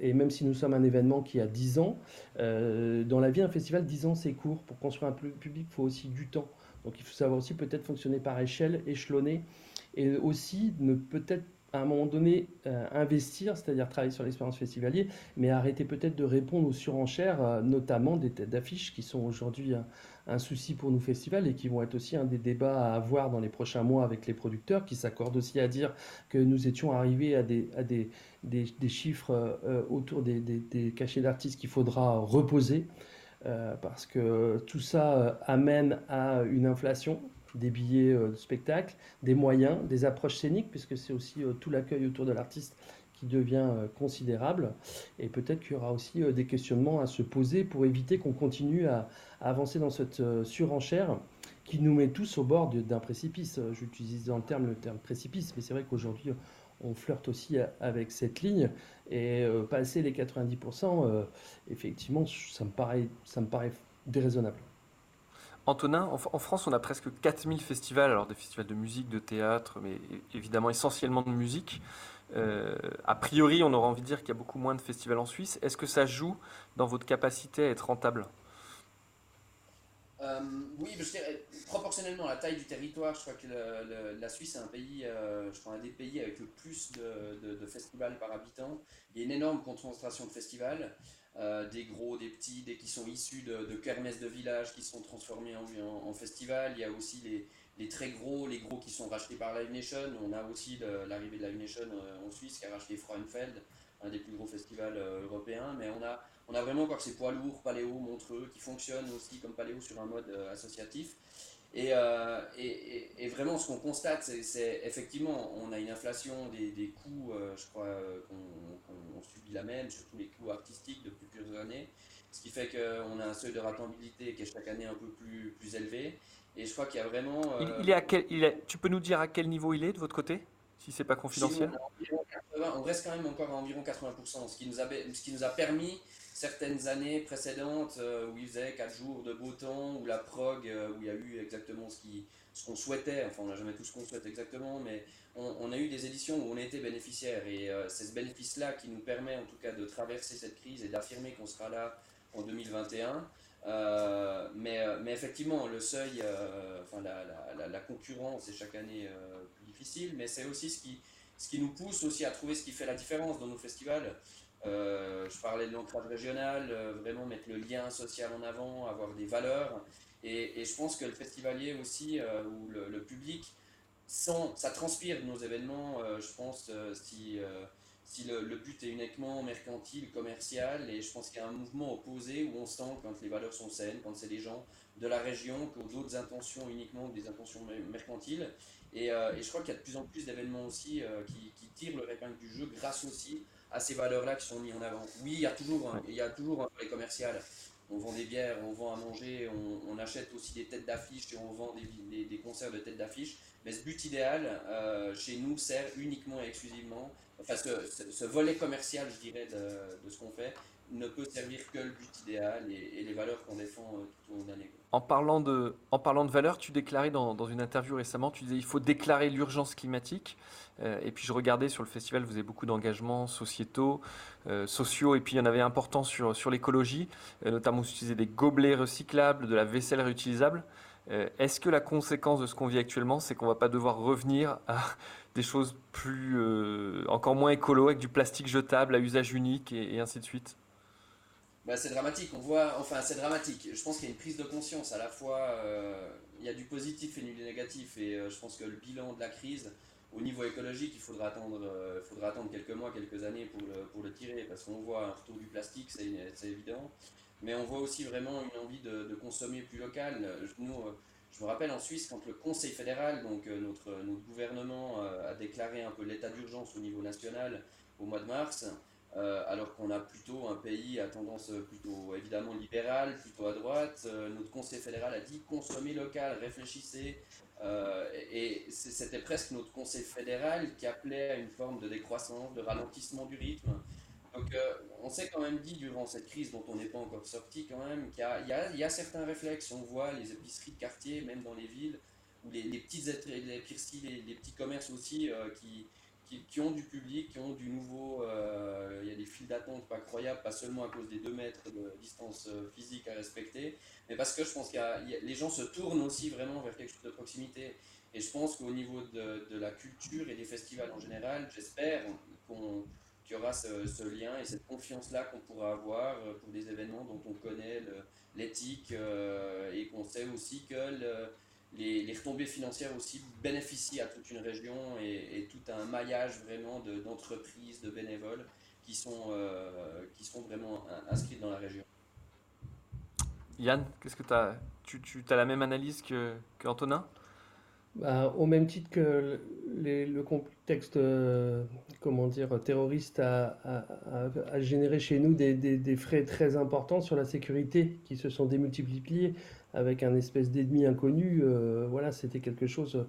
et même si nous sommes un événement qui a 10 ans, dans la vie, un festival, 10 ans c'est court. Pour construire un public, il faut aussi du temps. Donc il faut savoir aussi peut-être fonctionner par échelle, échelonner, et aussi ne peut-être à un moment donné euh, investir, c'est-à-dire travailler sur l'expérience festivalier, mais arrêter peut-être de répondre aux surenchères, euh, notamment des têtes d'affiches qui sont aujourd'hui un, souci pour nous festivals et qui vont être aussi un des débats à avoir dans les prochains mois avec les producteurs qui s'accordent aussi à dire que nous étions arrivés à des, chiffres euh, autour des cachets d'artistes qu'il faudra reposer. parce que tout ça amène à une inflation des billets euh, de spectacle, des moyens, des approches scéniques, puisque c'est aussi euh, tout l'accueil autour de l'artiste qui devient euh, considérable. Et peut-être qu'il y aura aussi des questionnements à se poser pour éviter qu'on continue à, avancer dans cette surenchère qui nous met tous au bord d'un précipice. J'utilise dans le terme le terme précipice, mais c'est vrai qu'aujourd'hui, on flirte aussi avec cette ligne. Et passer les 90%, effectivement, ça me paraît, ça me paraît déraisonnable. Antonin, en, France, on a presque 4000 festivals, alors des festivals de musique, de théâtre, mais évidemment essentiellement de musique. Euh, a priori, on aura envie de dire qu'il y a beaucoup moins de festivals en Suisse. Est-ce que ça joue dans votre capacité à être rentable? Euh, oui, je dirais, proportionnellement à la taille du territoire, je crois que la Suisse est un pays, euh, je crois, un des pays avec le plus de, festivals par habitant. Il y a une énorme concentration de festivals. Euh, des gros, des petits, des qui sont issus de, de kermesses de village qui sont transformés en, en, festival. Il y a aussi les, très gros, les gros qui sont rachetés par Live Nation. On a aussi l'arrivée de Live Nation euh, en Suisse qui a racheté Frauenfeld, un des plus gros festivals euh, européens. Mais on a, vraiment ces poids lourds, Paléo, Montreux, qui fonctionnent aussi comme Paléo sur un mode associatif. Et, et, et, vraiment, ce qu'on constate, c'est effectivement, on a une inflation des, des coûts, je crois, qu'on subit la même, surtout les coûts artistiques depuis plusieurs années, ce qui fait qu'on a un seuil de rentabilité qui est chaque année un peu plus, plus élevé. Et je crois qu'il y a vraiment. Il, est à quel, il est, tu peux nous dire à quel niveau il est de votre côté? Si c'est pas confidentiel. On, reste quand même encore à environ 80%, ce qui nous a, ce qui nous a permis certaines années précédentes euh, où il faisait 4 jours de beau temps, où la prog, euh, où il y a eu exactement ce qu'on ce qu'on souhaitait, enfin on n'a jamais tout ce qu'on souhaite exactement, mais on, a eu des éditions où on était bénéficiaire et euh, c'est ce bénéfice-là qui nous permet en tout cas de traverser cette crise et d'affirmer qu'on sera là en 2021. mais, mais effectivement, le seuil, enfin la, concurrence est chaque année mais c'est aussi ce qui, ce qui nous pousse aussi à trouver ce qui fait la différence dans nos festivals. Euh, je parlais de l'ancrage régional, euh, vraiment mettre le lien social en avant, avoir des valeurs. Et, je pense que le festivalier aussi, euh, ou le, public, ça transpire de nos événements, je pense, si, si le, but est uniquement mercantile, commercial. Et je pense qu'il y a un mouvement opposé où on sent quand les valeurs sont saines, quand c'est des gens de la région, que d'autres intentions uniquement des intentions mercantiles. Et, et je crois qu'il y a de plus en plus d'événements aussi qui, qui tirent le répingle du jeu grâce aussi à ces valeurs-là qui sont mises en avant. Oui, il y a toujours, il y a toujours un volet commercial. On vend des bières, on vend à manger, on, achète aussi des têtes d'affiche et on vend des, concerts de têtes d'affiche. Mais ce but idéal, euh, chez nous, sert uniquement et exclusivement, enfin ce, volet commercial, je dirais, de ce qu'on fait, ne peut servir que le but idéal et, les valeurs qu'on défend euh, tout au long de l'année. En parlant de, en parlant de valeurs, tu déclarais dans, dans, une interview récemment, tu disais il faut déclarer l'urgence climatique. Euh, et puis je regardais sur le festival, vous avez beaucoup d'engagements sociétaux, euh, sociaux, et puis il y en avait important sur, sur l'écologie, notamment vous utilisez des gobelets recyclables, de la vaisselle réutilisable. Est-ce que la conséquence de ce qu'on vit actuellement, c'est qu'on va pas devoir revenir à des choses plus, encore moins écolo, avec du plastique jetable à usage unique et ainsi de suite? Bah, c'est dramatique. On voit, enfin, c'est dramatique. Je pense qu'il y a une prise de conscience. À la fois, euh, il y a du positif et du négatif. Et euh, je pense que le bilan de la crise, au niveau écologique, il faudra attendre, euh, faudra attendre quelques mois, quelques années pour le, pour le tirer. Parce qu'on voit un retour du plastique, c'est évident. Mais on voit aussi vraiment une envie de, de consommer plus local. Nous, je me rappelle en Suisse, quand le Conseil fédéral, donc notre, notre gouvernement, a déclaré un peu l'état d'urgence au niveau national au mois de mars. Euh, alors qu'on a plutôt un pays à tendance plutôt évidemment libérale, plutôt à droite. Euh, notre conseil fédéral a dit consommez local, réfléchissez. Euh, et c'était presque notre conseil fédéral qui appelait à une forme de décroissance, de ralentissement du rythme. Donc on s'est quand même dit durant cette crise dont on n'est pas encore sorti quand même qu'il y, a certains réflexes. On voit les épiceries de quartier, même dans les villes, ou les, les, petits commerces aussi qui qui, ont du public, qui ont du nouveau. Euh, il y a des files d'attente pas croyables, pas seulement à cause des 2 mètres de distance euh, physique à respecter, mais parce que je pense que les gens se tournent aussi vraiment vers quelque chose de proximité. Et je pense qu'au niveau de, la culture et des festivals en général, j'espère qu'on qu'il y aura ce, lien et cette confiance-là qu'on pourra avoir euh, pour des événements dont on connaît l'éthique et qu'on sait aussi que les, retombées financières aussi bénéficient à toute une région et, tout un maillage vraiment d'entreprises, de, bénévoles qui sont, euh, qui sont vraiment inscrites dans la région. Yann, qu'est-ce que as, tu, tu as la même analyse que, que Antonin? Bah, au même titre que le contexte euh, comment dire, terroriste a, a, généré chez nous des, des, des, frais très importants sur la sécurité qui se sont démultipliés avec un espèce d'ennemi inconnu, euh, voilà, c'était quelque chose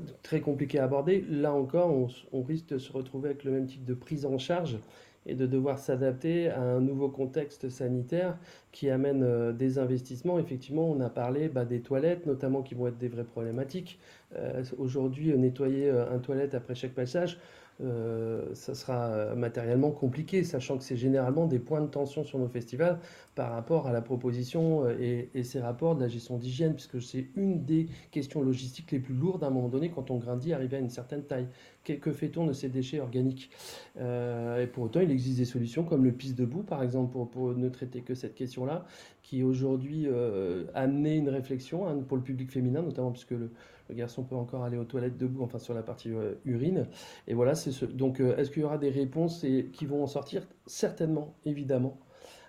de très compliqué à aborder. Là encore, on, risque de se retrouver avec le même type de prise en charge et de devoir s'adapter à un nouveau contexte sanitaire qui amène euh, des investissements. Effectivement, on a parlé bah, des toilettes, notamment qui vont être des vraies problématiques. Euh, aujourd'hui, nettoyer un toilette après chaque passage, euh, ça sera euh, matériellement compliqué, sachant que c'est généralement des points de tension sur nos festivals par rapport à la proposition euh, et, et ces rapports de la gestion d'hygiène, puisque c'est une des questions logistiques les plus lourdes à un moment donné quand on grandit, arriver à une certaine taille. Que, fait-on de ces déchets organiques? Et pour autant, il existe des solutions comme le piste debout, par exemple, pour, ne traiter que cette question-là, qui aujourd'hui euh, une réflexion hein, pour le public féminin, notamment puisque le, le garçon peut encore aller aux toilettes debout, enfin sur la partie euh, urine. Et voilà, c'est ce. Donc, euh, est-ce qu'il y aura des réponses et, qui vont en sortir? Certainement, évidemment.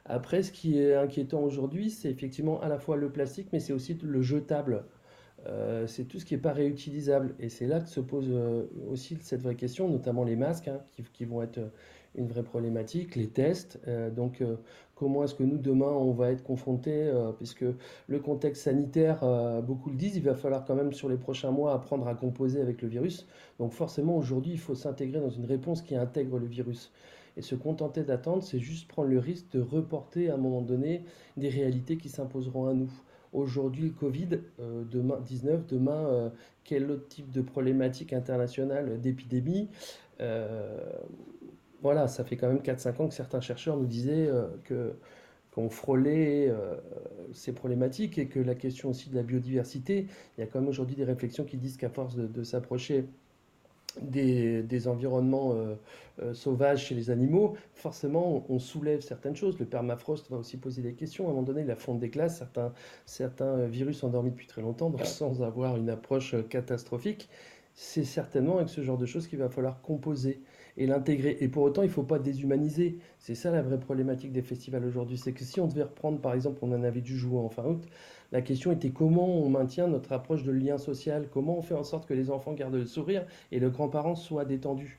Après, ce qui est inquiétant aujourd'hui, c'est effectivement à la fois le plastique, mais c'est aussi le jetable. c'est tout ce qui n'est pas réutilisable. Et c'est là que se pose aussi cette vraie question, notamment les masques, hein, qui, vont être une vraie problématique, les tests. donc, comment est-ce que nous, demain, on va être confrontés, puisque le contexte sanitaire, beaucoup le disent, il va falloir quand même sur les prochains mois apprendre à composer avec le virus. Donc forcément, aujourd'hui, il faut s'intégrer dans une réponse qui intègre le virus. Et se contenter d'attendre, c'est juste prendre le risque de reporter à un moment donné des réalités qui s'imposeront à nous. Aujourd'hui, le Covid, euh, demain 19, demain, euh, quel autre type de problématique internationale d'épidémie euh, Voilà, ça fait quand même 4-5 ans que certains chercheurs nous disaient que qu'on frôlait ces problématiques et que la question aussi de la biodiversité, il y a quand même aujourd'hui des réflexions qui disent qu'à force de s'approcher des, environnements euh, euh, sauvages chez les animaux, forcément, on, soulève certaines choses. Le permafrost va aussi poser des questions. À un moment donné, la fonte des glaces, certains, certains virus endormis depuis très longtemps, sans avoir une approche euh, catastrophique, c'est certainement avec ce genre de choses qu'il va falloir composer et l'intégrer. Et pour autant, il ne faut pas déshumaniser. C'est ça la vraie problématique des festivals aujourd'hui. C'est que si on devait reprendre, par exemple, on en avait dû jouer en fin août, la question était comment on maintient notre approche de lien social, comment on fait en sorte que les enfants gardent le sourire et le grand-parent soit détendu?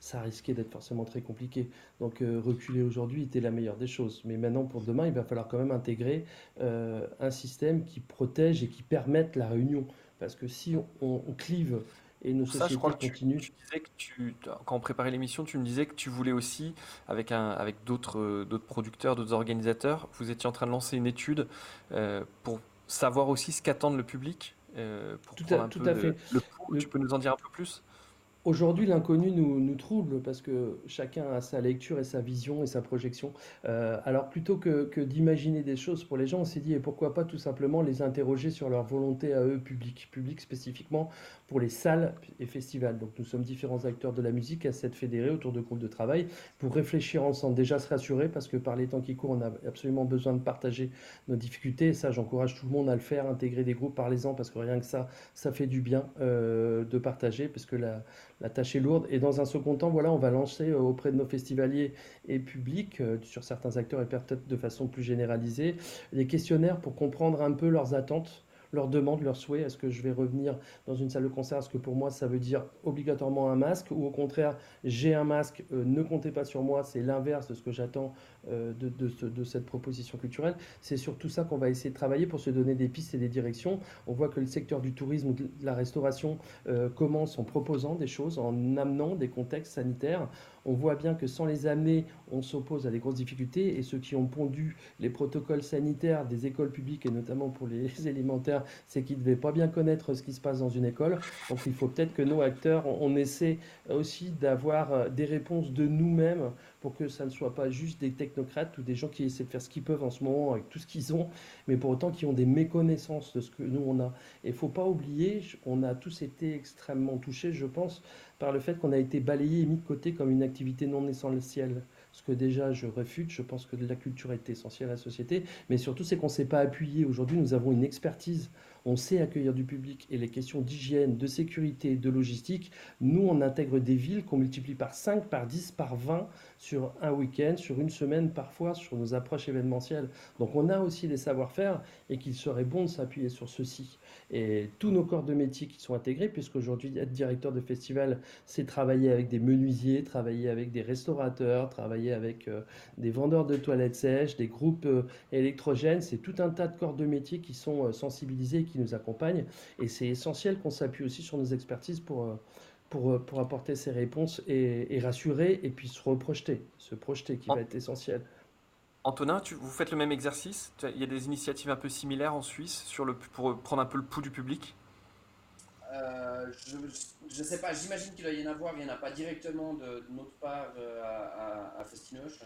Ça risquait d'être forcément très compliqué. Donc euh, reculer aujourd'hui était la meilleure des choses. Mais maintenant, pour demain, il va falloir quand même intégrer euh, un système qui protège et qui permette la réunion. Parce que si on, clive et nos sociétés continuent. Tu, disais que tu, quand on préparait l'émission, tu me disais que tu voulais aussi, avec, un, avec d'autres, euh, d'autres producteurs, d'autres organisateurs, vous étiez en train de lancer une étude pour savoir aussi ce qu'attend le public euh, pour tout à, tout à fait. Le, tu peux nous en dire un peu plus? Aujourd'hui, l'inconnu nous, nous, trouble parce que chacun a sa lecture et sa vision et sa projection. Euh, alors plutôt que, que d'imaginer des choses pour les gens, on s'est dit et pourquoi pas tout simplement les interroger sur leur volonté à eux, public, public spécifiquement pour les salles et festivals. Donc nous sommes différents acteurs de la musique à s'être fédérés autour de groupes de travail pour réfléchir ensemble, déjà se rassurer parce que par les temps qui courent, on a absolument besoin de partager nos difficultés. Et ça, j'encourage tout le monde à le faire, intégrer des groupes, parlez-en parce que rien que ça, ça fait du bien euh, de partager parce que la la tâche est lourde. Et dans un second temps, voilà, on va lancer euh, auprès de nos festivaliers et publics, euh, sur certains acteurs et peut-être de façon plus généralisée, des questionnaires pour comprendre un peu leurs attentes leurs demandes, leurs souhaits. Est-ce que je vais revenir dans une salle de concert? Est-ce que pour moi, ça veut dire obligatoirement un masque? Ou au contraire, j'ai un masque, euh, ne comptez pas sur moi, c'est l'inverse de ce que j'attends euh, de, cette proposition culturelle. C'est sur tout ça qu'on va essayer de travailler pour se donner des pistes et des directions. On voit que le secteur du tourisme ou de la restauration euh, commence en proposant des choses, en amenant des contextes sanitaires. On voit bien que sans les amener, on s'oppose à des grosses difficultés et ceux qui ont pondu les protocoles sanitaires des écoles publiques et notamment pour les élémentaires, c'est qu'ils ne devaient pas bien connaître ce qui se passe dans une école. Donc il faut peut-être que nos acteurs, on essaie aussi d'avoir euh, des réponses de nous-mêmes pour que ça ne soit pas juste des technocrates ou des gens qui essaient de faire ce qu'ils peuvent en ce moment avec tout ce qu'ils ont, mais pour autant qui ont des méconnaissances de ce que nous on a. Et il faut pas oublier, on a tous été extrêmement touchés, je pense, par le fait qu'on a été balayé et mis de côté comme une activité non essentielle. Ce que déjà je réfute, je pense que la culture est essentielle à la société, mais surtout c'est qu'on ne s'est pas appuyé. Aujourd'hui, nous avons une expertise on sait accueillir du public et les questions d'hygiène, de sécurité, de logistique, nous, on intègre des villes qu'on multiplie par 5, par 10, par 20 sur un week-end, sur une semaine parfois, sur nos approches événementielles. Donc on a aussi des savoir-faire et qu'il serait bon de s'appuyer sur ceci. Et tous nos corps de métier qui sont intégrés, puisqu'aujourd'hui, être directeur de festival, c'est travailler avec des menuisiers, travailler avec des restaurateurs, travailler avec euh, des vendeurs de toilettes sèches, des groupes euh, électrogènes, c'est tout un tas de corps de métier qui sont euh, sensibilisés qui nous accompagnent. Et c'est essentiel qu'on s'appuie aussi sur nos expertises pour, pour, euh, pour apporter ces réponses et, rassurer et puis se reprojeter, se projeter qui va être essentiel. Antonin, tu, vous faites le même exercice? Il y a des initiatives un peu similaires en Suisse sur le, pour prendre un peu le pouls du public? Euh, je ne sais pas, j'imagine qu'il doit y en avoir, il n'y en a pas directement de, notre part à, à, Festinoche.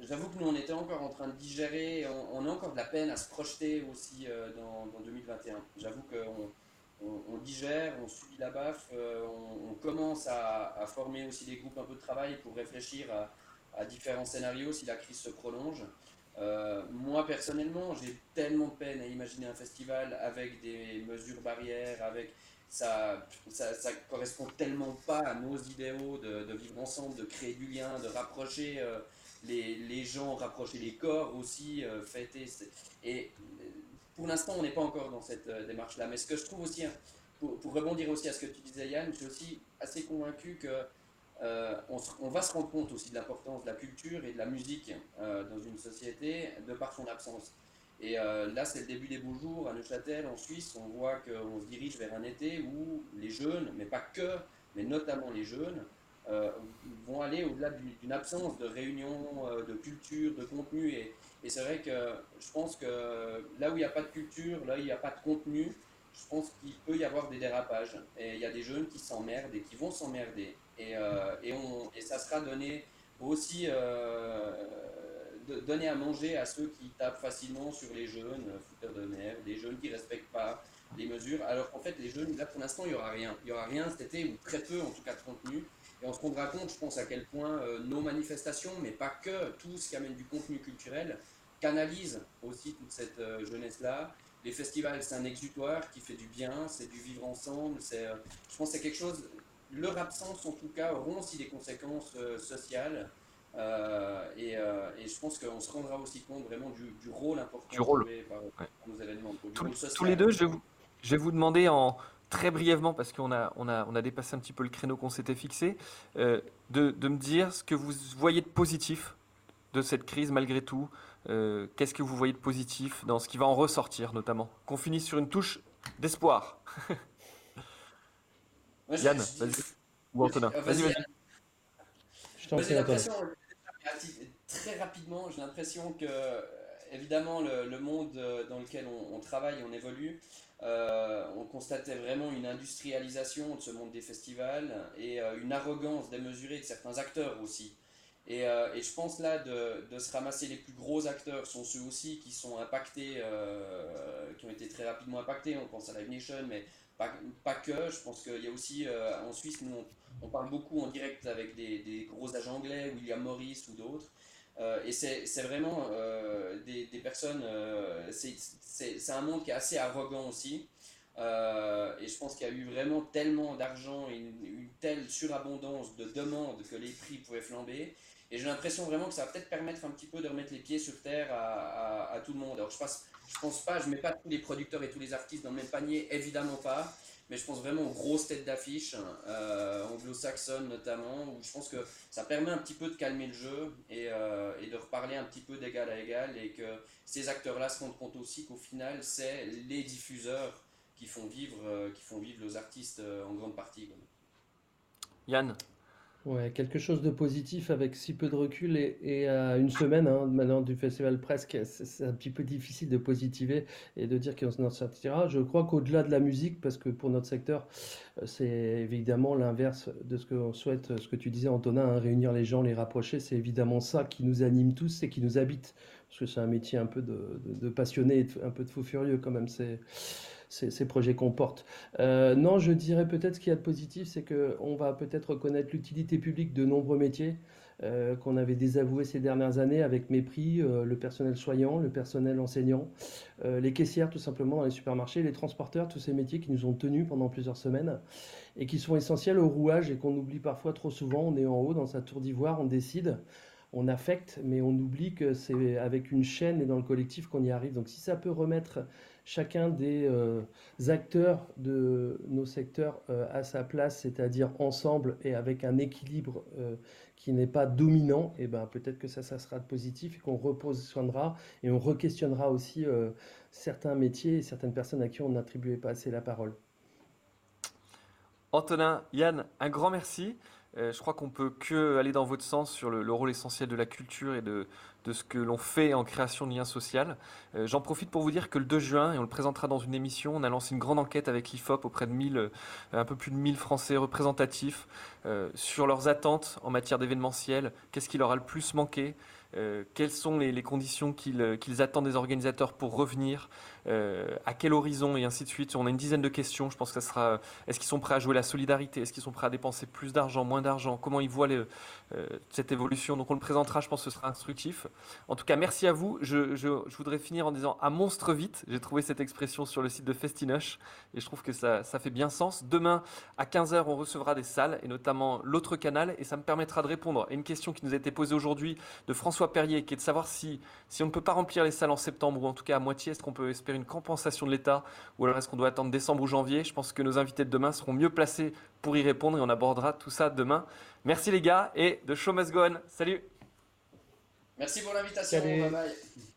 J'avoue que nous, on était encore en train de digérer, on, a encore de la peine à se projeter aussi euh, dans, 2021. J'avoue qu'on on, digère, on subit la baffe, euh, on, commence à, former aussi des groupes un peu de travail pour réfléchir à, différents scénarios si la crise se prolonge. Euh, moi personnellement, j'ai tellement peine à imaginer un festival avec des mesures barrières, avec ça, ça, correspond tellement pas à nos idéaux de, vivre ensemble, de créer du lien, de rapprocher les, les, gens, rapprocher les corps aussi, euh, fêter. Et euh, pour l'instant, on n'est pas encore dans cette démarche-là. Mais ce que je trouve aussi, hein, pour, rebondir aussi à ce que tu disais Yann, je suis aussi assez convaincu que on, on, va se rendre compte aussi de l'importance de la culture et de la musique dans une société de par son absence. Et euh, là, c'est le début des beaux jours à Neuchâtel, en Suisse. On voit qu'on se dirige vers un été où les jeunes, mais pas que, mais notamment les jeunes, euh, vont aller au-delà d'une absence de réunions, euh, de culture, de contenu. Et, et c'est vrai que je pense que là où il n'y a pas de culture, là où il n'y a pas de contenu, je pense qu'il peut y avoir des dérapages. Et il y a des jeunes qui s'emmerdent et qui vont s'emmerder. Et, et ça sera donné aussi de donner à manger à ceux qui tapent facilement sur les jeunes, euh, fouteurs de merde, les jeunes qui ne respectent pas les mesures. Alors qu'en fait, les jeunes, là pour l'instant, il n'y aura rien. Il n'y aura rien cet été, ou très peu en tout cas de contenu. Et on se rendra compte, je pense, à quel point euh, nos manifestations, mais pas que, tout ce qui amène du contenu culturel, canalise aussi toute cette euh, jeunesse-là. Les festivals, c'est un exutoire qui fait du bien, c'est du vivre ensemble. C'est, je pense que c'est quelque chose. Leur absence, en tout cas, auront aussi des conséquences sociales. Euh, euh, et, je pense qu'on se rendra aussi compte vraiment du, rôle important du rôle. par, nos événements. tous, les deux, je vais, vous, je vais vous demander en très brièvement, parce qu'on a, on a, on a dépassé un petit peu le créneau qu'on s'était fixé, euh, de, de, me dire ce que vous voyez de positif de cette crise malgré tout. Qu'est-ce que vous voyez de positif dans ce qui va en ressortir notamment? Qu'on finisse sur une touche d'espoir. Yann, vas-y. Ou Antonin. Vas-y, vas-y. Je t'en prie, très rapidement, j'ai l'impression que, évidemment, le, monde dans lequel on, travaille, on évolue, euh, on constatait vraiment une industrialisation de ce monde des festivals et euh, une arrogance démesurée de certains acteurs aussi. Et, euh, et, je pense là de, se ramasser les plus gros acteurs sont ceux aussi qui sont impactés, qui ont été très rapidement impactés. On pense à Live Nation, mais pas, que. Je pense qu'il y a aussi en Suisse, nous on, parle beaucoup en direct avec des, gros agents anglais, William Morris ou d'autres. Euh, et c'est vraiment euh, des, personnes, euh, c'est un monde qui est assez arrogant aussi. et je pense qu'il y a eu vraiment tellement d'argent et une, telle surabondance de demandes que les prix pouvaient flamber. Et j'ai l'impression vraiment que ça va peut-être permettre un petit peu de remettre les pieds sur terre à, tout le monde. Alors je, passe, je pense pas, je mets pas tous les producteurs et tous les artistes dans le même panier, évidemment pas mais je pense vraiment aux grosses têtes d'affiche, euh, anglo-saxonnes notamment, où je pense que ça permet un petit peu de calmer le jeu et, euh, et de reparler un petit peu d'égal à égal, et que ces acteurs-là se rendent compte aussi qu'au final, c'est les diffuseurs qui font vivre, euh, qui font vivre les artistes en grande partie. Yann? Ouais, quelque chose de positif avec si peu de recul et, à une semaine hein, maintenant du festival presque, c'est un petit peu difficile de positiver et de dire qu'on en sortira. Je crois qu'au-delà de la musique, parce que pour notre secteur, euh, c'est évidemment l'inverse de ce qu'on souhaite, ce que tu disais Antonin, hein, réunir les gens, les rapprocher, c'est évidemment ça qui nous anime tous et qui nous habite, parce que c'est un métier un peu de, de, passionné, un peu de fou furieux quand même. C'est ces, projets comportent. Euh, non, je dirais peut-être ce qu'il y a de positif, c'est qu'on va peut-être reconnaître l'utilité publique de nombreux métiers euh, qu'on avait désavoués ces dernières années avec mépris, euh, le personnel soignant, le personnel enseignant, les caissières tout simplement dans les supermarchés, les transporteurs, tous ces métiers qui nous ont tenus pendant plusieurs semaines et qui sont essentiels au rouage et qu'on oublie parfois trop souvent. On est en haut dans sa tour d'ivoire, on décide on affecte, mais on oublie que c'est avec une chaîne et dans le collectif qu'on y arrive. Donc si ça peut remettre chacun des euh, acteurs de nos secteurs euh, à sa place, c'est-à-dire ensemble et avec un équilibre euh, qui n'est pas dominant, et eh ben peut-être que ça, ça sera positif et qu'on repositionnera et on re-questionnera aussi certains métiers et certaines personnes à qui on n'attribuait pas assez la parole. Antonin, Yann, un grand merci. Euh, je crois qu'on peut que aller dans votre sens sur le, rôle essentiel de la culture et de, de ce que l'on fait en création de liens sociaux. Euh, j'en profite pour vous dire que le 2 juin, et on le présentera dans une émission, on a lancé une grande enquête avec l'IFOP auprès de 1000, euh, un peu plus de 1000 Français représentatifs sur leurs attentes en matière d'événementiel, qu'est-ce qui leur a le plus manqué, euh, quelles sont les, conditions euh, qu'ils attendent des organisateurs pour revenir, euh, à quel horizon et ainsi de suite. On a une dizaine de questions. Je pense que ça sera est-ce qu'ils sont prêts à jouer la solidarité? Est-ce qu'ils sont prêts à dépenser plus d'argent, moins d'argent? Comment ils voient cette évolution? Donc on le présentera, je pense que ce sera instructif. En tout cas, merci à vous. Je, voudrais finir en disant à monstre vite. J'ai trouvé cette expression sur le site de Festinoche et je trouve que ça, ça fait bien sens. Demain, à 15h, on recevra des salles et notamment l'autre canal et ça me permettra de répondre à une question qui nous a été posée aujourd'hui de François Perrier, qui est de savoir si, si on ne peut pas remplir les salles en septembre, ou en tout cas à moitié, est-ce qu'on peut espérer faire une compensation de l'État ou alors est-ce qu'on doit attendre décembre ou janvier? Je pense que nos invités de demain seront mieux placés pour y répondre et on abordera tout ça demain. Merci les gars et de Show Must Go On. Salut Merci pour l'invitation. Bye bye.